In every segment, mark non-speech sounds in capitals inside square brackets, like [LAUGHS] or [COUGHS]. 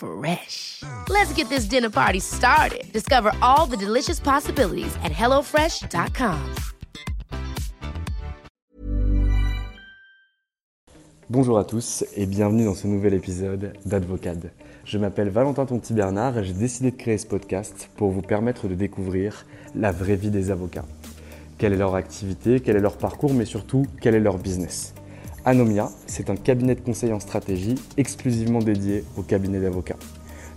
Let's get this dinner party started. Discover all the delicious possibilities at hellofresh.com. Bonjour à tous et bienvenue dans ce nouvel épisode d'Advocade. Je m'appelle Valentin Tonti Bernard et j'ai décidé de créer ce podcast pour vous permettre de découvrir la vraie vie des avocats. Quelle est leur activité, quel est leur parcours, mais surtout quel est leur business? Anomia, c'est un cabinet de conseil en stratégie exclusivement dédié au cabinet d'avocats.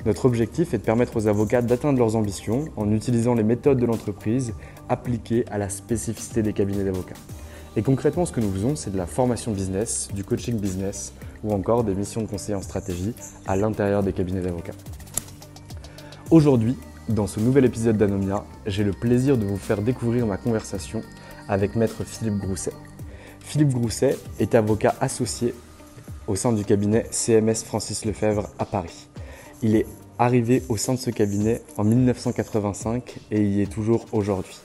Notre objectif est de permettre aux avocats d'atteindre leurs ambitions en utilisant les méthodes de l'entreprise appliquées à la spécificité des cabinets d'avocats. Et concrètement, ce que nous faisons, c'est de la formation business, du coaching business ou encore des missions de conseil en stratégie à l'intérieur des cabinets d'avocats. Aujourd'hui, dans ce nouvel épisode d'Anomia, j'ai le plaisir de vous faire découvrir ma conversation avec maître Philippe Grousset. Philippe Grousset est avocat associé au sein du cabinet CMS Francis Lefebvre à Paris. Il est arrivé au sein de ce cabinet en 1985 et y est toujours aujourd'hui.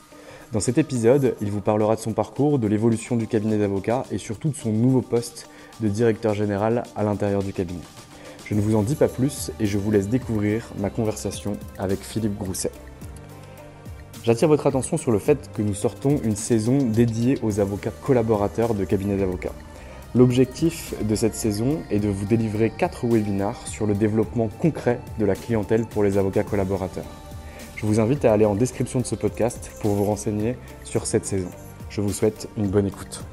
Dans cet épisode, il vous parlera de son parcours, de l'évolution du cabinet d'avocat et surtout de son nouveau poste de directeur général à l'intérieur du cabinet. Je ne vous en dis pas plus et je vous laisse découvrir ma conversation avec Philippe Grousset. J'attire votre attention sur le fait que nous sortons une saison dédiée aux avocats collaborateurs de cabinets d'avocats. L'objectif de cette saison est de vous délivrer 4 webinars sur le développement concret de la clientèle pour les avocats collaborateurs. Je vous invite à aller en description de ce podcast pour vous renseigner sur cette saison. Je vous souhaite une bonne écoute.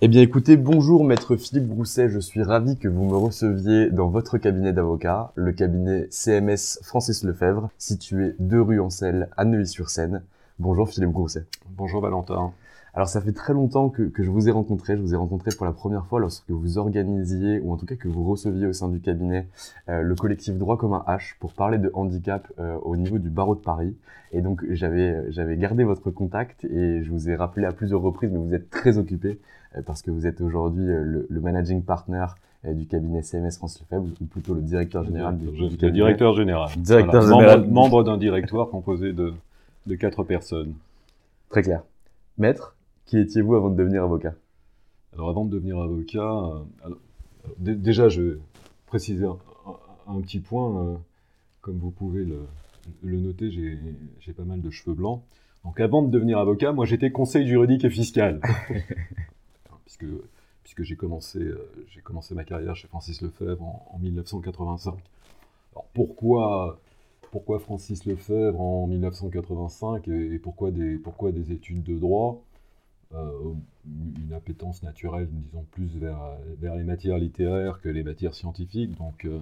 Eh bien écoutez, bonjour maître Philippe Grousset, je suis ravi que vous me receviez dans votre cabinet d'avocat, le cabinet CMS Francis Lefebvre, situé deux rue Ancel à Neuilly-sur-Seine. Bonjour Philippe Grousset. Bonjour Valentin. Alors ça fait très longtemps que, que, je vous ai rencontré. Je vous ai rencontré pour la première fois lorsque vous organisiez, ou en tout cas que vous receviez au sein du cabinet, euh, le collectif Droit comme un H pour parler de handicap euh, au niveau du barreau de Paris. Et donc j'avais j'avais gardé votre contact et je vous ai rappelé à plusieurs reprises, mais vous êtes très occupé parce que vous êtes aujourd'hui le, le, managing partner du cabinet CMS France Lefebvre, ou plutôt le directeur général du, du cabinet. Le directeur général. Directeur voilà. général. Membre, membre d'un directoire composé de, de quatre personnes. Très clair. Maître, qui étiez-vous avant de devenir avocat? Alors avant de devenir avocat, euh, alors, déjà je vais préciser un, un, un petit point. Euh, comme vous pouvez le, le noter, j'ai pas mal de cheveux blancs. Donc avant de devenir avocat, moi j'étais conseil juridique et fiscal. [LAUGHS] puisque puisque j'ai commencé, euh, commencé ma carrière chez Francis Lefebvre en, en 1985. Alors pourquoi, pourquoi Francis Lefebvre en 1985 et, pourquoi, des, pourquoi des études de droit euh, une appétence naturelle, disons, plus vers, vers les matières littéraires que les matières scientifiques. Donc, euh,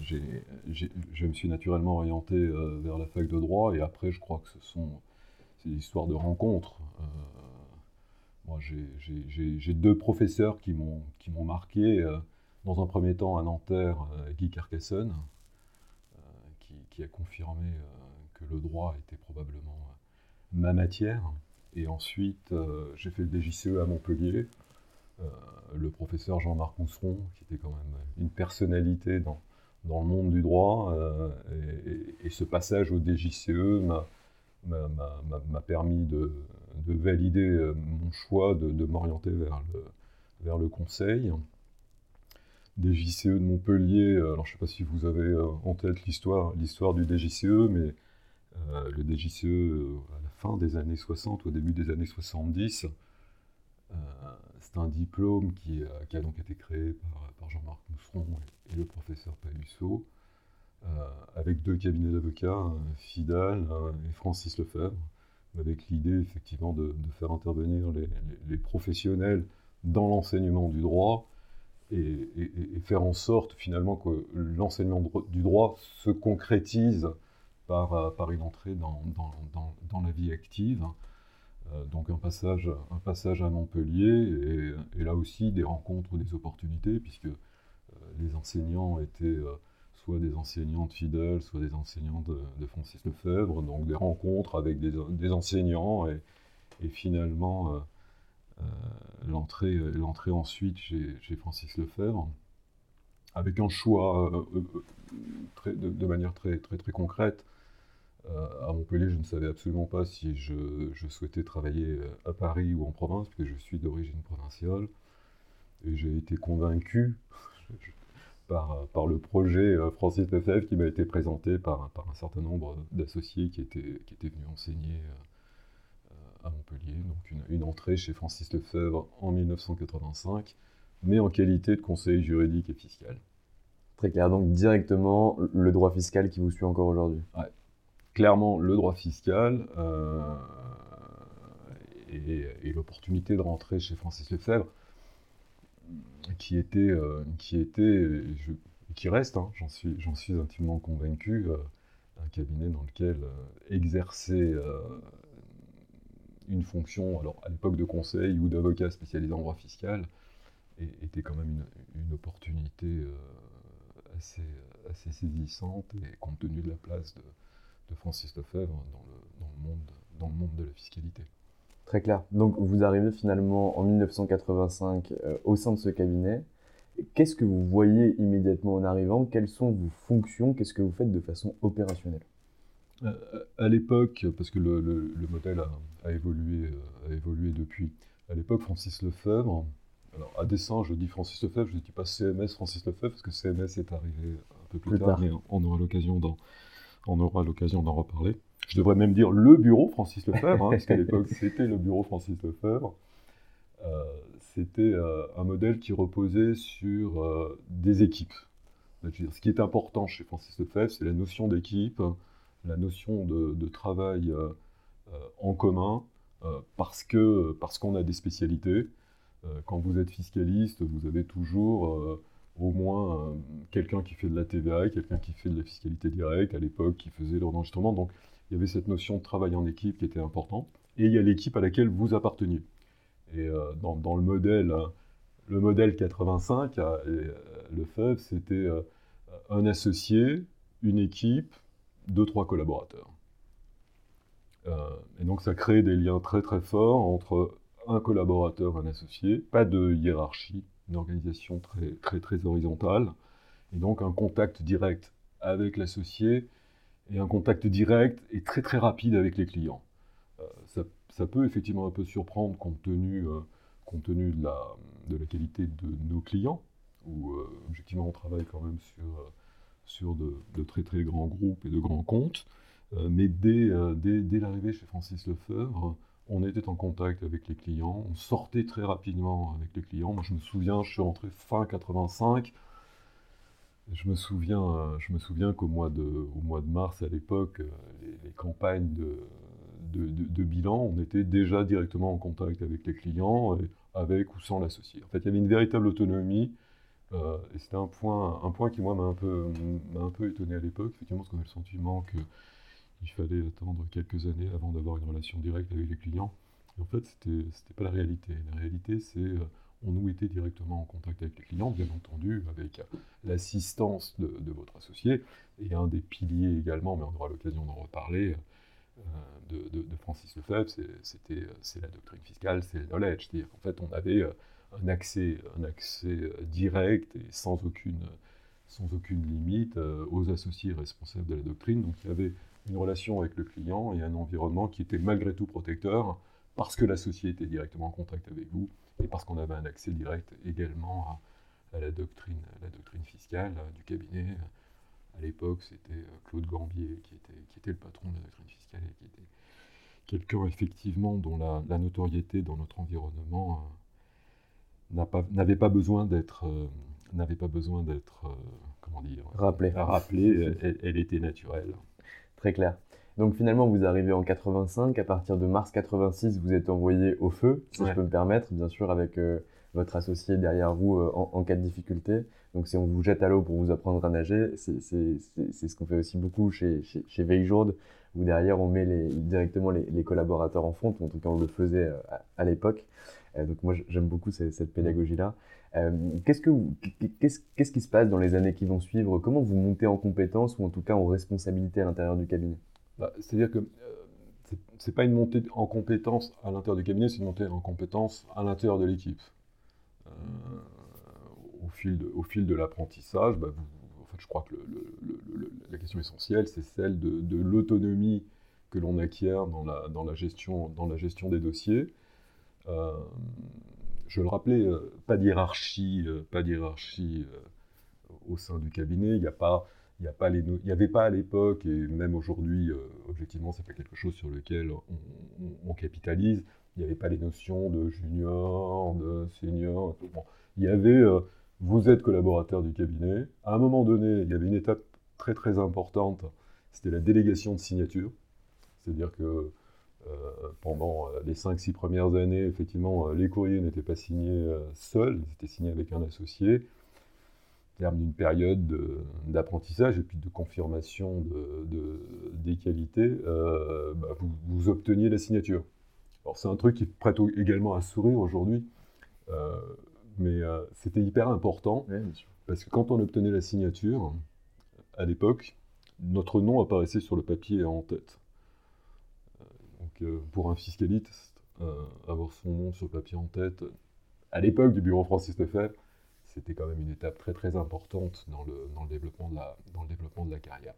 je me suis naturellement orienté vers la fac de droit. Et après, je crois que ce sont des histoires de rencontres. Euh, j'ai deux professeurs qui m'ont marqué. Euh, dans un premier temps, à Nanterre, Guy Carcassonne, qui, qui, a confirmé que le droit était probablement ma matière. Et ensuite, euh, j'ai fait le DJCE à Montpellier. Euh, le professeur Jean-Marc Mousseron, qui était quand même une personnalité dans, dans le monde du droit. Euh, et, et, ce passage au DJCE m'a permis de, valider mon choix de, m'orienter vers le, vers le conseil des JCE de Montpellier. Alors, je ne sais pas si vous avez en tête l'histoire, du DJCE, mais le DJCE, à la fin des années 60, au début des années 70, c'est un diplôme qui, a donc été créé par, Jean-Marc Mousseron et, le professeur Pahussot, avec deux cabinets d'avocats, Fidal et Francis Lefebvre, avec l'idée effectivement de, faire intervenir les, professionnels dans l'enseignement du droit et, faire en sorte finalement que l'enseignement du droit se concrétise par, par une entrée dans, la vie active. Euh, donc un passage, un passage à Montpellier et, là aussi des rencontres, des opportunités, puisque euh, les enseignants étaient euh, soit des enseignants de Fidel, soit des enseignants de, Francis Lefebvre, donc des rencontres avec des, enseignants et, finalement l'entrée, l'entrée ensuite chez, Francis Lefebvre, avec un choix très, de, manière très, très, très concrète. à Montpellier, je ne savais absolument pas si je, je, souhaitais travailler à Paris ou en province, puisque je suis d'origine provinciale. Et j'ai été convaincu, [LAUGHS] par, par le projet euh, Francis Lefebvre qui m'a été présenté par, par un certain nombre d'associés qui étaient, qui étaient venus enseigner euh, à Montpellier. Donc une, une, entrée chez Francis Lefebvre en 1985, mais en qualité de conseiller juridique et fiscal. Très clair, donc directement le droit fiscal qui vous suit encore aujourd'hui. Ouais. Clairement le droit fiscal euh, et, et l'opportunité de rentrer chez Francis Lefebvre qui était, euh, qui était, qui reste, hein, j'en suis, intimement convaincu, euh, un cabinet dans lequel euh, exercer une fonction, alors à l'époque de conseil ou d'avocat spécialisé en droit fiscal, était quand même une, opportunité assez, saisissante et compte tenu de la place de, Francis Lefebvre dans le monde de la fiscalité. Très clair. Donc vous arrivez finalement en 1985 euh, au sein de ce cabinet. Qu'est-ce que vous voyez immédiatement en arrivant? Quelles sont vos fonctions? Qu'est-ce que vous faites de façon opérationnelle? Euh, À l'époque, parce que le, modèle a, évolué, euh, a évolué depuis, à l'époque, Francis Lefebvre, alors à dessein, je dis Francis Lefebvre, je ne dis pas CMS Francis Lefebvre, parce que CMS est arrivé un peu plus, tard, mais on aura l'occasion d'en reparler je devrais même dire le bureau Francis Lefebvre, hein, parce qu'à l'époque [LAUGHS] c'était le bureau Francis Lefebvre. Euh, c'était euh, un modèle qui reposait sur euh, des équipes. ce qui est important chez Francis Lefebvre, c'est la notion d'équipe, la notion de, travail en commun, parce que parce qu'on a des spécialités. quand vous êtes fiscaliste, vous avez toujours au moins quelqu'un qui fait de la TVA, quelqu'un qui fait de la fiscalité directe, à l'époque qui faisait l'enregistrement. Donc il y avait cette notion de travail en équipe qui était importante, et il y a l'équipe à laquelle vous apparteniez. Et euh, dans, le modèle, hein, le modèle 85, euh, euh, le FEV, c'était un associé, une équipe, deux, trois collaborateurs. et donc ça crée des liens très très forts entre un collaborateur, un associé, pas de hiérarchie, une organisation très très très horizontale, et donc un contact direct avec l'associé et un contact direct et très très rapide avec les clients. Euh, ça, peut effectivement un peu surprendre compte tenu, euh, compte tenu de, la, de, la, qualité de nos clients, où euh, objectivement on travaille quand même sur, sur de, très très grands groupes et de grands comptes. mais dès, dès, dès l'arrivée chez Francis Lefebvre, on était en contact avec les clients, on sortait très rapidement avec les clients. Moi je me souviens, je suis rentré fin 85, je me souviens, euh, je me souviens qu'au mois de, mars à l'époque, euh, les, campagnes de, bilan, on était déjà directement en contact avec les clients, avec ou sans l'associé. En fait, il y avait une véritable autonomie. Euh, et c'était un point, un point qui, moi, m'a un, peu, un peu étonné à l'époque, effectivement, parce qu'on avait le sentiment qu'il fallait attendre quelques années avant d'avoir une relation directe avec les clients. En fait, c'était n'était pas la réalité. La réalité, c'est on nous était directement en contact avec les clients, bien entendu, avec l'assistance de, votre associé, et un des piliers également, mais on aura l'occasion d'en reparler, euh, de, Francis Lefebvre, c'est la doctrine fiscale, c'est le knowledge. C'est-à-dire qu'en fait, on avait euh, un accès, un accès euh, direct et sans aucune, sans aucune limite aux associés responsables de la doctrine. Donc il y avait une relation avec le client et un environnement qui était malgré tout protecteur, parce que l'associé était directement en contact avec vous et parce qu'on avait un accès direct également à, la, doctrine, la doctrine fiscale du cabinet. À l'époque, c'était Claude Gambier qui était, qui était le patron de la doctrine fiscale et qui était quelqu'un effectivement dont la, notoriété dans notre environnement n'avait pas, besoin d'être n'avait pas besoin d'être comment dire rappelé. Rappelé, elle, était naturelle. Très clair. Donc finalement, vous arrivez en 85. À partir de mars 86, vous êtes envoyé au feu, si je peux me permettre, bien sûr, avec euh, votre associé derrière vous euh, en, cas de difficulté. Donc si on vous jette à l'eau pour vous apprendre à nager, c'est ce qu'on fait aussi beaucoup chez, chez, chez où derrière on met les, directement les, collaborateurs en fond, en tout cas on le faisait euh, à, l'époque. donc moi j'aime beaucoup cette, cette pédagogie-là. qu'est-ce, que qu'est-ce, qu'est-ce qui se passe dans les années qui vont suivre? Comment vous montez en compétences ou en tout cas en responsabilité à l'intérieur du cabinet? Bah, c'est-à-dire que euh, ce n'est pas une montée en compétence à l'intérieur du cabinet, c'est une montée en compétence à l'intérieur de l'équipe. Euh, au, fil de, l'apprentissage, bah, en fait, je crois que la question essentielle, c'est celle de, l'autonomie que l'on acquiert dans la, gestion, des dossiers. Euh, je le rappelais, pas d'hierarchie, pas d'hierarchie au sein du cabinet. Il n'y a pas il n'y avait pas à l'époque, et même aujourd'hui, euh, objectivement, c'est pas quelque chose sur lequel on, capitalise. Il n'y avait pas les notions de junior, de senior. Il y avait, euh, vous êtes collaborateur du cabinet. À un moment donné, il y avait une étape très très importante, c'était la délégation de signature. C'est-à-dire que euh, pendant les 5-6 premières années, effectivement, les courriers n'étaient pas signés seuls, ils étaient signés avec un associé terme d'une période d'apprentissage et puis de confirmation de, des qualités, euh, bah, vous, obteniez la signature. Alors c'est un truc qui prête également à sourire aujourd'hui, euh, mais euh, c'était hyper important parce que quand on obtenait la signature, à l'époque, notre nom apparaissait sur le papier en tête. donc pour un fiscaliste, avoir son nom sur le papier en tête, à l'époque du bureau Francis Lefebvre, c'était quand même une étape très très importante dans le, dans le, développement, de la, dans le développement de la carrière.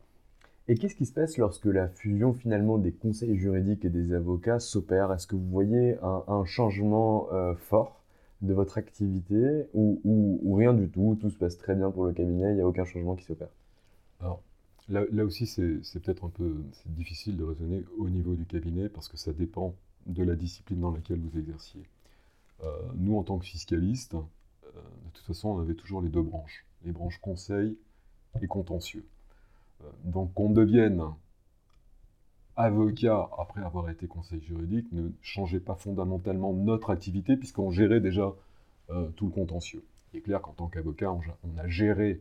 Et qu'est-ce qui se passe lorsque la fusion finalement des conseils juridiques et des avocats s'opère? Est-ce que vous voyez un, changement euh, fort de votre activité ou, ou, rien du tout Tout se passe très bien pour le cabinet, il n'y a aucun changement qui s'opère? Alors là, là aussi, c'est peut-être un peu difficile de raisonner au niveau du cabinet parce que ça dépend de la discipline dans laquelle vous exerciez. Euh, nous, en tant que fiscalistes, de toute façon, on avait toujours les deux branches, les branches conseil et contentieux. Euh, donc qu'on devienne avocat après avoir été conseil juridique ne changeait pas fondamentalement notre activité puisqu'on gérait déjà euh, tout le contentieux. Il est clair qu'en tant qu'avocat, on, a géré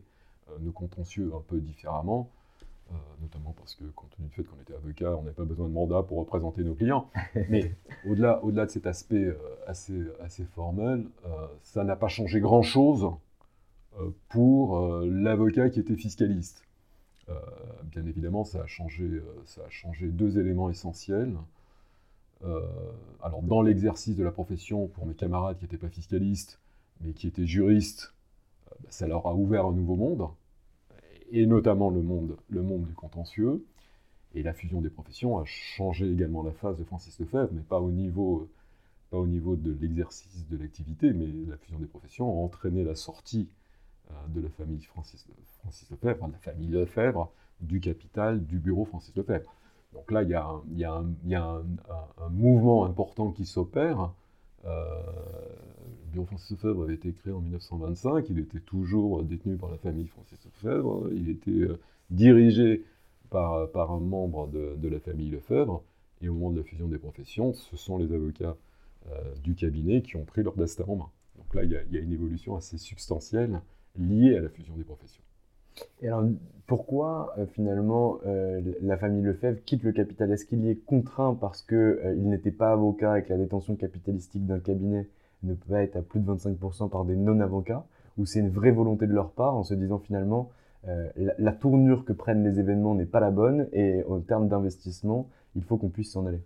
nos contentieux un peu différemment, euh, notamment parce que, compte tenu du fait qu'on était avocat, on n'avait pas besoin de mandat pour représenter nos clients. [LAUGHS] Mais au-delà au -delà de cet aspect euh, assez, assez formel, euh, ça n'a pas changé grand-chose pour l'avocat qui était fiscaliste. bien évidemment, ça a, changé, ça a changé deux éléments essentiels. alors, dans l'exercice de la profession, pour mes camarades qui n'étaient pas fiscalistes, mais qui étaient juristes, bah, ça leur a ouvert un nouveau monde et notamment le monde, le monde du contentieux. Et la fusion des professions a changé également la phase de Francis Lefebvre, mais pas au niveau, pas au niveau de l'exercice de l'activité, mais la fusion des professions a entraîné la sortie euh, de la famille Francis, Francis Lefebvre, de la famille Lefebvre, du capital du bureau Francis Lefebvre. Donc là, il y a un, mouvement important qui s'opère. Euh, le bureau Francis Lefebvre avait été créé en 1925, il était toujours détenu par la famille Francis Lefebvre, il était euh, dirigé par, un membre de, la famille Lefebvre, et au moment de la fusion des professions, ce sont les avocats euh, du cabinet qui ont pris leur destin en main. Donc là, il y a une évolution assez substantielle liée à la fusion des professions. Et alors, pourquoi euh, finalement la famille Lefebvre quitte le capital Est-ce qu'il y est contraint parce qu'il n'était pas avocat et que la détention capitalistique d'un cabinet ne peut pas être à plus de 25% par des non-avocats, ou c'est une vraie volonté de leur part en se disant finalement euh, la, tournure que prennent les événements n'est pas la bonne et en termes d'investissement, il faut qu'on puisse s'en aller?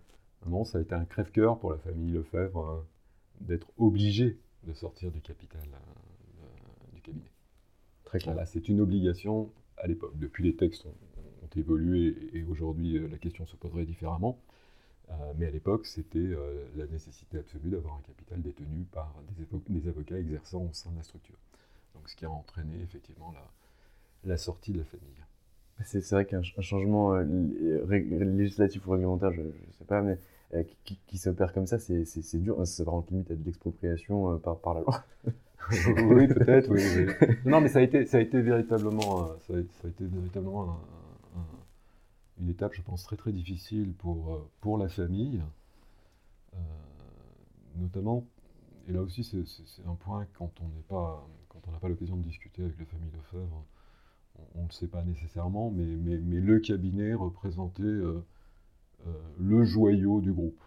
Non, ça a été un crève-cœur pour la famille Lefebvre hein, d'être obligé de sortir du capital euh, du cabinet. Très clair. c'est une obligation à l'époque. Depuis, les textes ont, évolué et aujourd'hui, euh, la question se poserait différemment. mais à l'époque, c'était la nécessité absolue d'avoir un capital détenu par des, avocats exerçant au sein de la structure. Donc, ce qui a entraîné effectivement la, sortie de la famille. C'est vrai qu'un changement législatif ou réglementaire, je ne sais pas, mais qui, qui s'opère comme ça, c'est dur. Ça va limite à de l'expropriation par, par la loi. [LAUGHS] oui, peut-être, oui, [LAUGHS] Non, mais ça a été, ça a été véritablement, euh, ça a, été véritablement une étape, je pense, très très difficile pour, euh, pour la famille. Euh, notamment, et là aussi c'est un point quand on n'est pas, quand on n'a pas l'occasion de discuter avec la famille Lefebvre, on ne le sait pas nécessairement, mais, mais, mais le cabinet représentait le joyau du groupe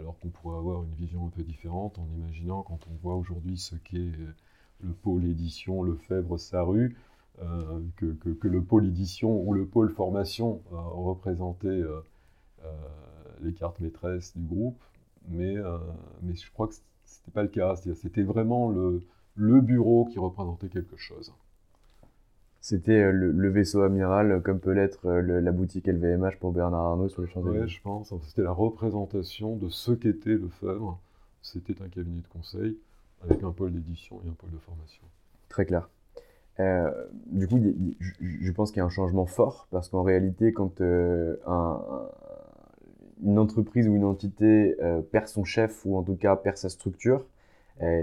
alors qu'on pourrait avoir une vision un peu différente en imaginant quand on voit aujourd'hui ce qu'est euh, le pôle édition Lefebvre Saru, euh, que, que, le pôle édition ou le pôle formation euh, représentait les cartes maîtresses du groupe, mais, mais je crois que ce n'était pas le cas, c'était vraiment le, le bureau qui représentait quelque chose. C'était euh, le, vaisseau amiral, euh, comme peut l'être euh, la boutique LVMH pour Bernard Arnault sur les Champs-Élysées. Oui, je pense. C'était la représentation de ce qu'était le Lefebvre. C'était un cabinet de conseil avec un pôle d'édition et un pôle de formation. Très clair. du coup, je pense qu'il y a un changement fort parce qu'en réalité, quand un, une entreprise ou une entité perd son chef ou en tout cas perd sa structure,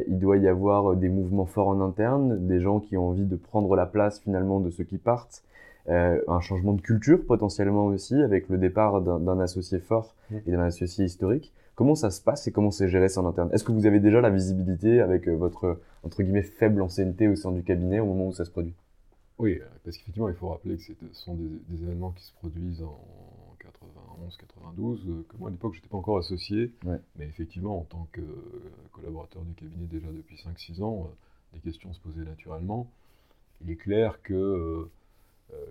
il doit y avoir euh, des mouvements forts en interne, des gens qui ont envie de prendre la place finalement de ceux qui partent, euh, un changement de culture potentiellement aussi avec le départ d'un associé fort et d'un associé historique. Comment ça se passe et comment c'est géré ça en interne? Est-ce que vous avez déjà la visibilité avec votre entre guillemets faible ancienneté au sein du cabinet au moment où ça se produit? Oui, parce qu'effectivement, il faut rappeler que ce sont des, des événements qui se produisent en 92, euh, que moi à l'époque je n'étais pas encore associé, mais effectivement en tant que euh, collaborateur du cabinet déjà depuis 5-6 ans, euh, des questions se posaient naturellement. Il est clair que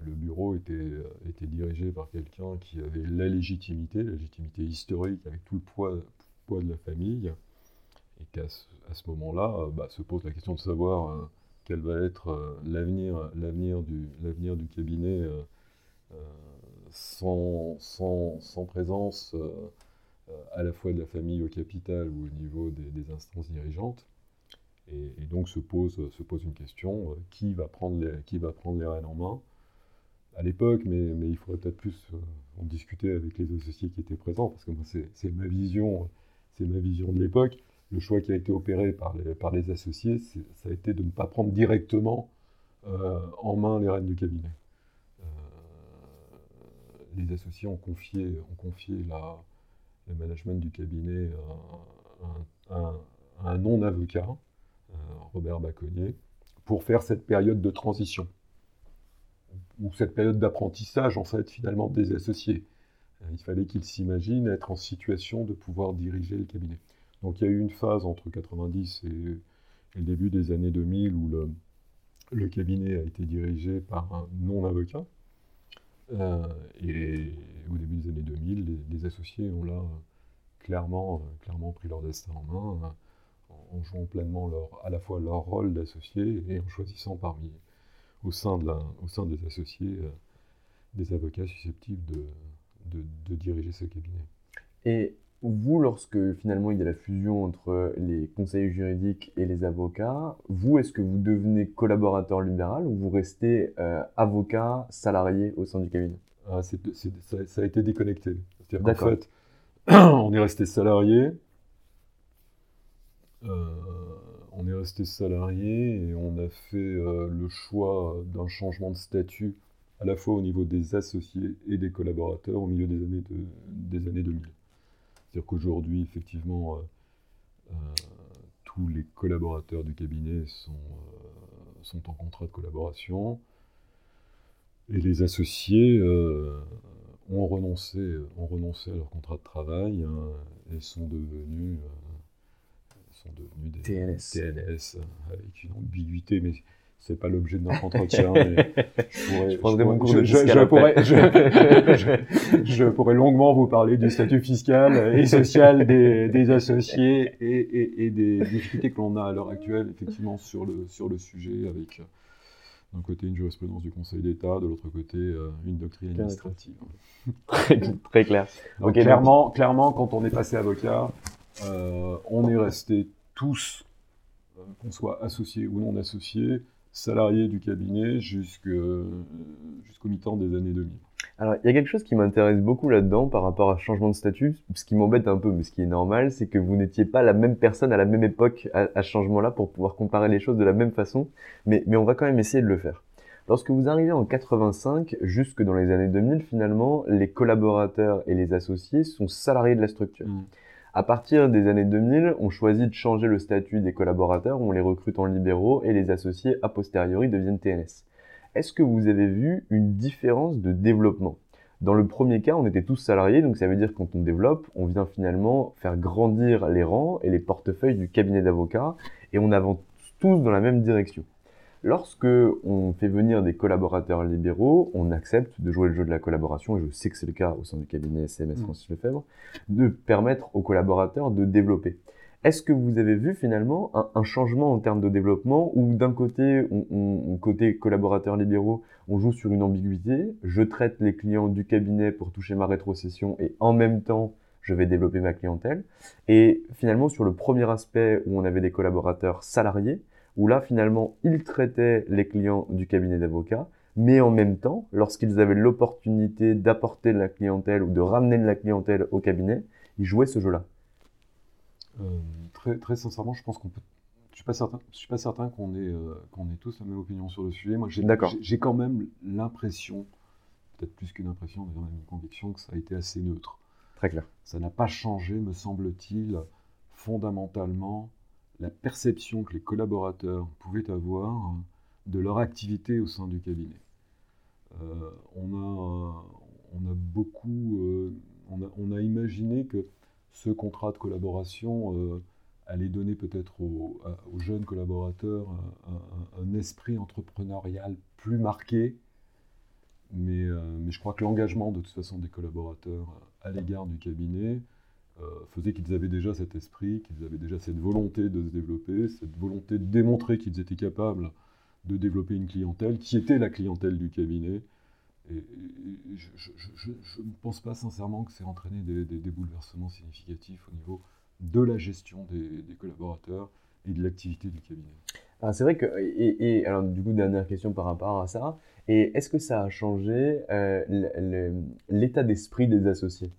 le bureau était, était dirigé par quelqu'un qui avait la légitimité, la légitimité historique avec tout le poids, poids de la famille, et qu'à ce, à ce moment-là bah, se pose la question de savoir quel va être l'avenir, l'avenir, du, l'avenir du cabinet sans, présence euh, euh, à la fois de la famille au capital ou au niveau des, instances dirigeantes. Et, donc se pose, se pose une question, euh, qui, va prendre les, rênes en main? À l'époque, mais, il faudrait peut-être plus en discuter avec les associés qui étaient présents, parce que moi, c'est ma vision, c'est ma vision de l'époque. Le choix qui a été opéré par les, par les associés, ça a été de ne pas prendre directement en main les rênes du cabinet les associés ont confié, ont confié la, le management du cabinet à, un non-avocat, euh, Robert Baconnier, pour faire cette période de transition, ou cette période d'apprentissage, en fait, finalement, des associés. Euh, il fallait qu'ils s'imaginent être en situation de pouvoir diriger le cabinet. Donc il y a eu une phase entre 90 et, le début des années 2000 où le, cabinet a été dirigé par un non-avocat, et au début des années 2000, les, associés ont là clairement, euh, clairement pris leur destin en main, euh, en, jouant pleinement leur, à la fois leur rôle d'associé et en choisissant parmi, au sein, de au sein des associés, des avocats susceptibles de, de, diriger ce cabinet. Et vous, lorsque finalement il y a la fusion entre les conseillers juridiques et les avocats, vous, est-ce que vous devenez collaborateur libéral ou vous restez euh, avocat salarié au sein du cabinet? Ah, ça, a été déconnecté. En fait, [CLEARS THROAT] on est resté salarié. Euh, on est resté salarié et on a fait euh, le choix d'un changement de statut à la fois au niveau des associés et des collaborateurs au milieu des années, des années 2000. C'est-à-dire qu'aujourd'hui, effectivement, euh, euh, tous les collaborateurs du cabinet sont, euh, sont en contrat de collaboration et les associés ont, renoncé, ont renoncé à leur contrat de travail hein, et sont devenus, sont devenus des TNS. TNS avec une ambiguïté, mais c'est pas l'objet de notre [LAUGHS] entretien. je, pourrais, mon cours de je, pourrais, [LAUGHS] je, pourrais, longuement vous parler du statut fiscal et social des, des associés et, et, et, des difficultés que l'on a à l'heure actuelle, effectivement, sur le, sur le sujet, avec d'un côté une jurisprudence du Conseil d'État, de l'autre côté une doctrine administrative. très, clair. clairement, clairement, quand on est passé avocat, on est resté tous, qu'on soit associés ou non associés, salariés du cabinet jusqu'au mi-temps des années 2000. Alors, il y a quelque chose qui m'intéresse beaucoup là-dedans par rapport à ce changement de statut. Ce qui m'embête un peu, mais ce qui est normal, c'est que vous n'étiez pas la même personne à la même époque à, ce changement-là pour pouvoir comparer les choses de la même façon. Mais, mais on va quand même essayer de le faire. Lorsque vous arrivez en 85, jusque dans les années 2000, finalement, les collaborateurs et les associés sont salariés de la structure. Mmh. À partir des années 2000, on choisit de changer le statut des collaborateurs, on les recrute en libéraux et les associés a posteriori deviennent TNS est-ce que vous avez vu une différence de développement? Dans le premier cas, on était tous salariés, donc ça veut dire que quand on développe, on vient finalement faire grandir les rangs et les portefeuilles du cabinet d'avocats, et on avance tous dans la même direction. Lorsque on fait venir des collaborateurs libéraux, on accepte de jouer le jeu de la collaboration, et je sais que c'est le cas au sein du cabinet CMS mmh. Francis Lefebvre, de permettre aux collaborateurs de développer. Est-ce que vous avez vu finalement un, changement en termes de développement où d'un côté, on, côté collaborateurs libéraux, on joue sur une ambiguïté, je traite les clients du cabinet pour toucher ma rétrocession et en même temps, je vais développer ma clientèle. Et finalement, sur le premier aspect où on avait des collaborateurs salariés, où là, finalement, ils traitaient les clients du cabinet d'avocats, mais en même temps, lorsqu'ils avaient l'opportunité d'apporter de la clientèle ou de ramener de la clientèle au cabinet, ils jouaient ce jeu-là. Euh, très, très sincèrement, je pense qu'on peut. Je suis pas certain. Je suis pas certain qu'on ait euh, ait tous la même opinion sur le sujet. Moi, j'ai quand même l'impression, peut-être plus qu'une impression, mais une conviction que ça a été assez neutre. Très clair. Ça n'a pas changé, me semble-t-il, fondamentalement la perception que les collaborateurs pouvaient avoir de leur activité au sein du cabinet. Euh, on, a, on a beaucoup, a, on, a, imaginé que ce contrat de collaboration euh, allait donner peut-être aux, jeunes collaborateurs un, esprit entrepreneurial plus marqué. Mais, euh, mais je crois que l'engagement de toute façon des collaborateurs à l'égard du cabinet euh, faisait qu'ils avaient déjà cet esprit, qu'ils avaient déjà cette volonté de se développer, cette volonté de démontrer qu'ils étaient capables de développer une clientèle qui était la clientèle du cabinet. Et, je ne pense pas sincèrement que c'est entraîné des, bouleversements significatifs au niveau de la gestion des, collaborateurs et de l'activité du cabinet. Ah, c'est vrai que, et, alors du coup, dernière question par rapport à ça, et est-ce que ça a changé euh, l'état d'esprit des associés?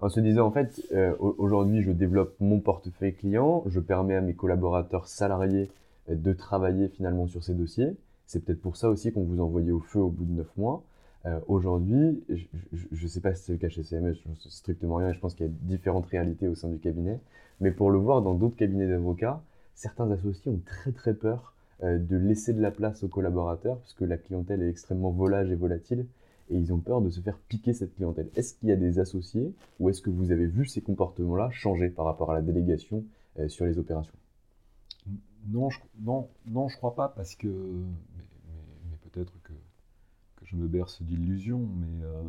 En se disant, en fait, euh, aujourd'hui, je développe mon portefeuille client, je permets à mes collaborateurs salariés euh, de travailler finalement sur ces dossiers. C'est peut-être pour ça aussi qu'on vous envoyait au feu au bout de neuf mois. Euh, aujourd'hui, je ne sais pas si c'est le cas chez CMS, je sais strictement rien, je pense qu'il y a différentes réalités au sein du cabinet, mais pour le voir dans d'autres cabinets d'avocats, certains associés ont très très peur de laisser de la place aux collaborateurs, parce que la clientèle est extrêmement volage et volatile, et ils ont peur de se faire piquer cette clientèle. Est-ce qu'il y a des associés, ou est-ce que vous avez vu ces comportements-là changer par rapport à la délégation euh, sur les opérations? Non je, non, non, je crois pas, parce que, mais peut-être que je me berce d'illusions, mais euh,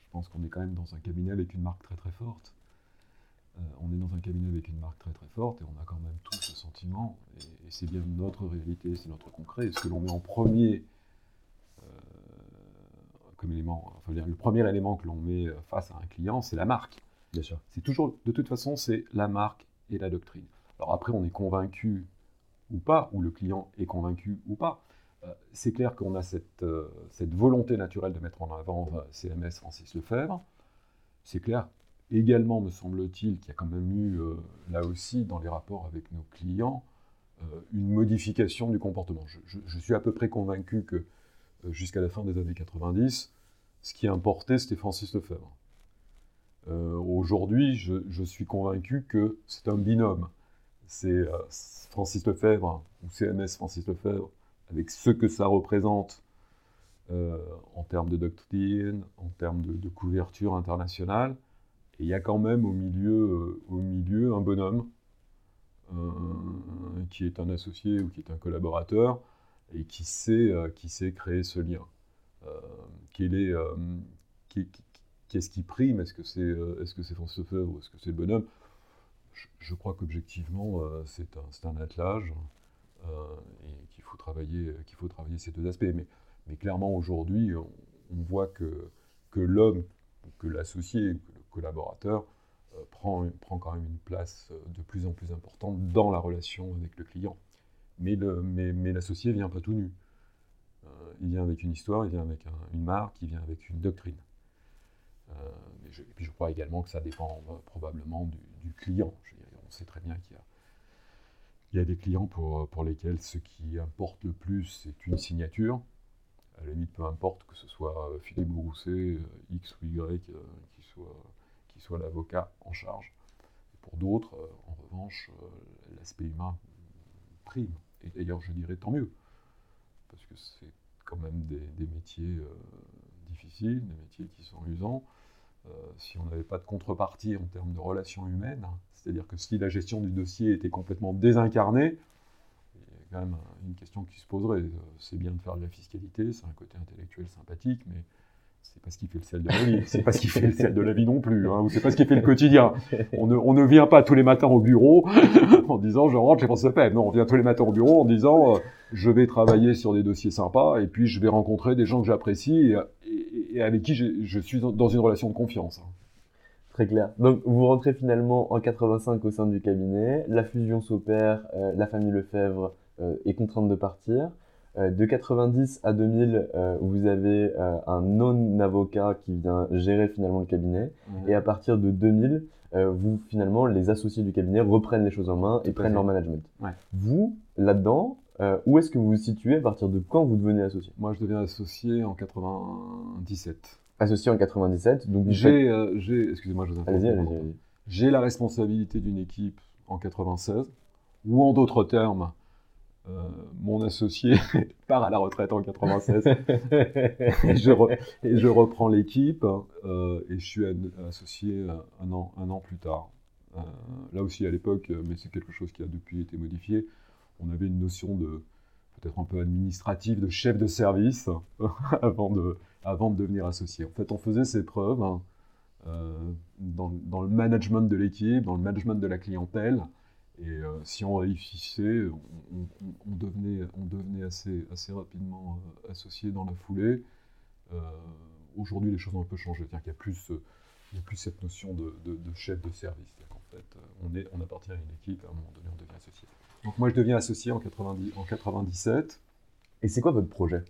je pense qu'on est quand même dans un cabinet avec une marque très très forte. Euh, on est dans un cabinet avec une marque très très forte et on a quand même tout ce sentiment, et, c'est bien notre réalité, c'est notre concret. ce que l'on met en premier comme élément, enfin, le premier élément que l'on met face à un client, c'est la marque. Bien sûr. C'est toujours, de toute façon, c'est la marque et la doctrine. Alors après, on est convaincu ou pas, ou le client est convaincu ou pas. Euh, c'est clair qu'on a euh, cette, volonté naturelle de mettre en avant euh, CMS Francis Lefebvre. C'est clair également, me semble-t-il, qu'il y a quand même eu, là aussi, dans les rapports avec nos clients, une modification du comportement. Je, suis à peu près convaincu que jusqu'à la fin des années 90, ce qui importait, c'était Francis Lefebvre. Aujourd'hui, je, suis convaincu que c'est un binôme. C'est Francis Lefebvre ou CMS Francis Lefebvre avec ce que ça représente euh, en termes de doctrine, en termes de, couverture internationale. Et il y a quand même au milieu, euh, au milieu un bonhomme euh, qui est un associé ou qui est un collaborateur et qui sait, qui sait créer ce lien. est, qu'est-ce qui prime? Est-ce que c'est est-ce que c'est ou est-ce que c'est le bonhomme? Je, crois qu'objectivement, c'est un, un, attelage et qu'il faut, travailler, qu'il faut travailler ces deux aspects. Mais, mais clairement, aujourd'hui, on, voit que, que l'homme, que l'associé, que le collaborateur prend, prend quand même une place de plus en plus importante dans la relation avec le client. Mais, le, mais, l'associé vient pas tout nu. il vient avec une histoire, il vient avec une marque, il vient avec une doctrine. Euh, et puis je crois également que ça dépend euh, probablement du, client. on sait très bien qu'il y a, des clients pour, lesquels ce qui importe le plus, c'est une signature. À la limite, peu importe que ce soit euh, Philippe Brousset, X ou Y, qui soit l'avocat en charge. pour d'autres, en revanche, l'aspect humain prime. Et d'ailleurs, je dirais tant mieux. Parce que c'est quand même des, métiers difficiles, des métiers qui sont usants. Euh, si on n'avait pas de contrepartie en termes de relations humaines, c'est-à-dire que si la gestion du dossier était complètement désincarnée, il y a quand même une question qui se poserait. Euh, c'est bien de faire de la fiscalité, c'est un côté intellectuel sympathique, mais c'est pas ce qui fait le sel de la vie. C'est pas ce qui fait le sel de la vie non plus. Hein, c'est pas ce qui fait le quotidien. On ne, vient pas tous les matins au bureau [LAUGHS] en disant je rentre, j'ai pas ce Non, on vient tous les matins au bureau en disant euh, je vais travailler sur des dossiers sympas et puis je vais rencontrer des gens que j'apprécie et, avec qui je suis dans une relation de confiance. Très clair. Donc vous rentrez finalement en 85 au sein du cabinet, la fusion s'opère, euh, la famille Lefebvre euh, est contrainte de partir. Euh, de 90 à 2000, euh, vous avez euh, un non-avocat qui vient gérer finalement le cabinet. Mhm. Et à partir de 2000, vous, finalement, les associés du cabinet reprennent les choses en main et prennent leur management. Vous, là-dedans, où est-ce que vous vous situez À partir de quand vous devenez associé? Moi, je deviens associé en 97. Associé en 97, donc j'ai, excusez-moi, je vous. J'ai la responsabilité d'une équipe en 96, ou en d'autres termes, euh, mon associé [LAUGHS] part à la retraite en 96 et, je reprends l'équipe euh, et je suis associé un an, un an plus tard. Euh, là aussi à l'époque, mais c'est quelque chose qui a depuis été modifié, on avait une notion de peut-être un peu administrative de chef de service [LAUGHS] avant, de, devenir associé. En fait, on faisait ses preuves hein, dans, le management de l'équipe, dans le management de la clientèle, et euh, si on réussissait, on, devenait, on devenait assez, assez rapidement euh, associé dans la foulée. Euh, aujourd'hui, les choses ont un peu changé. Il y a plus, il y a plus cette notion de, chef de service. En fait, on, est, on appartient à une équipe, à un moment donné, on devient associé. Donc moi, je deviens associé en, 90, en 97. Et c'est quoi votre projet?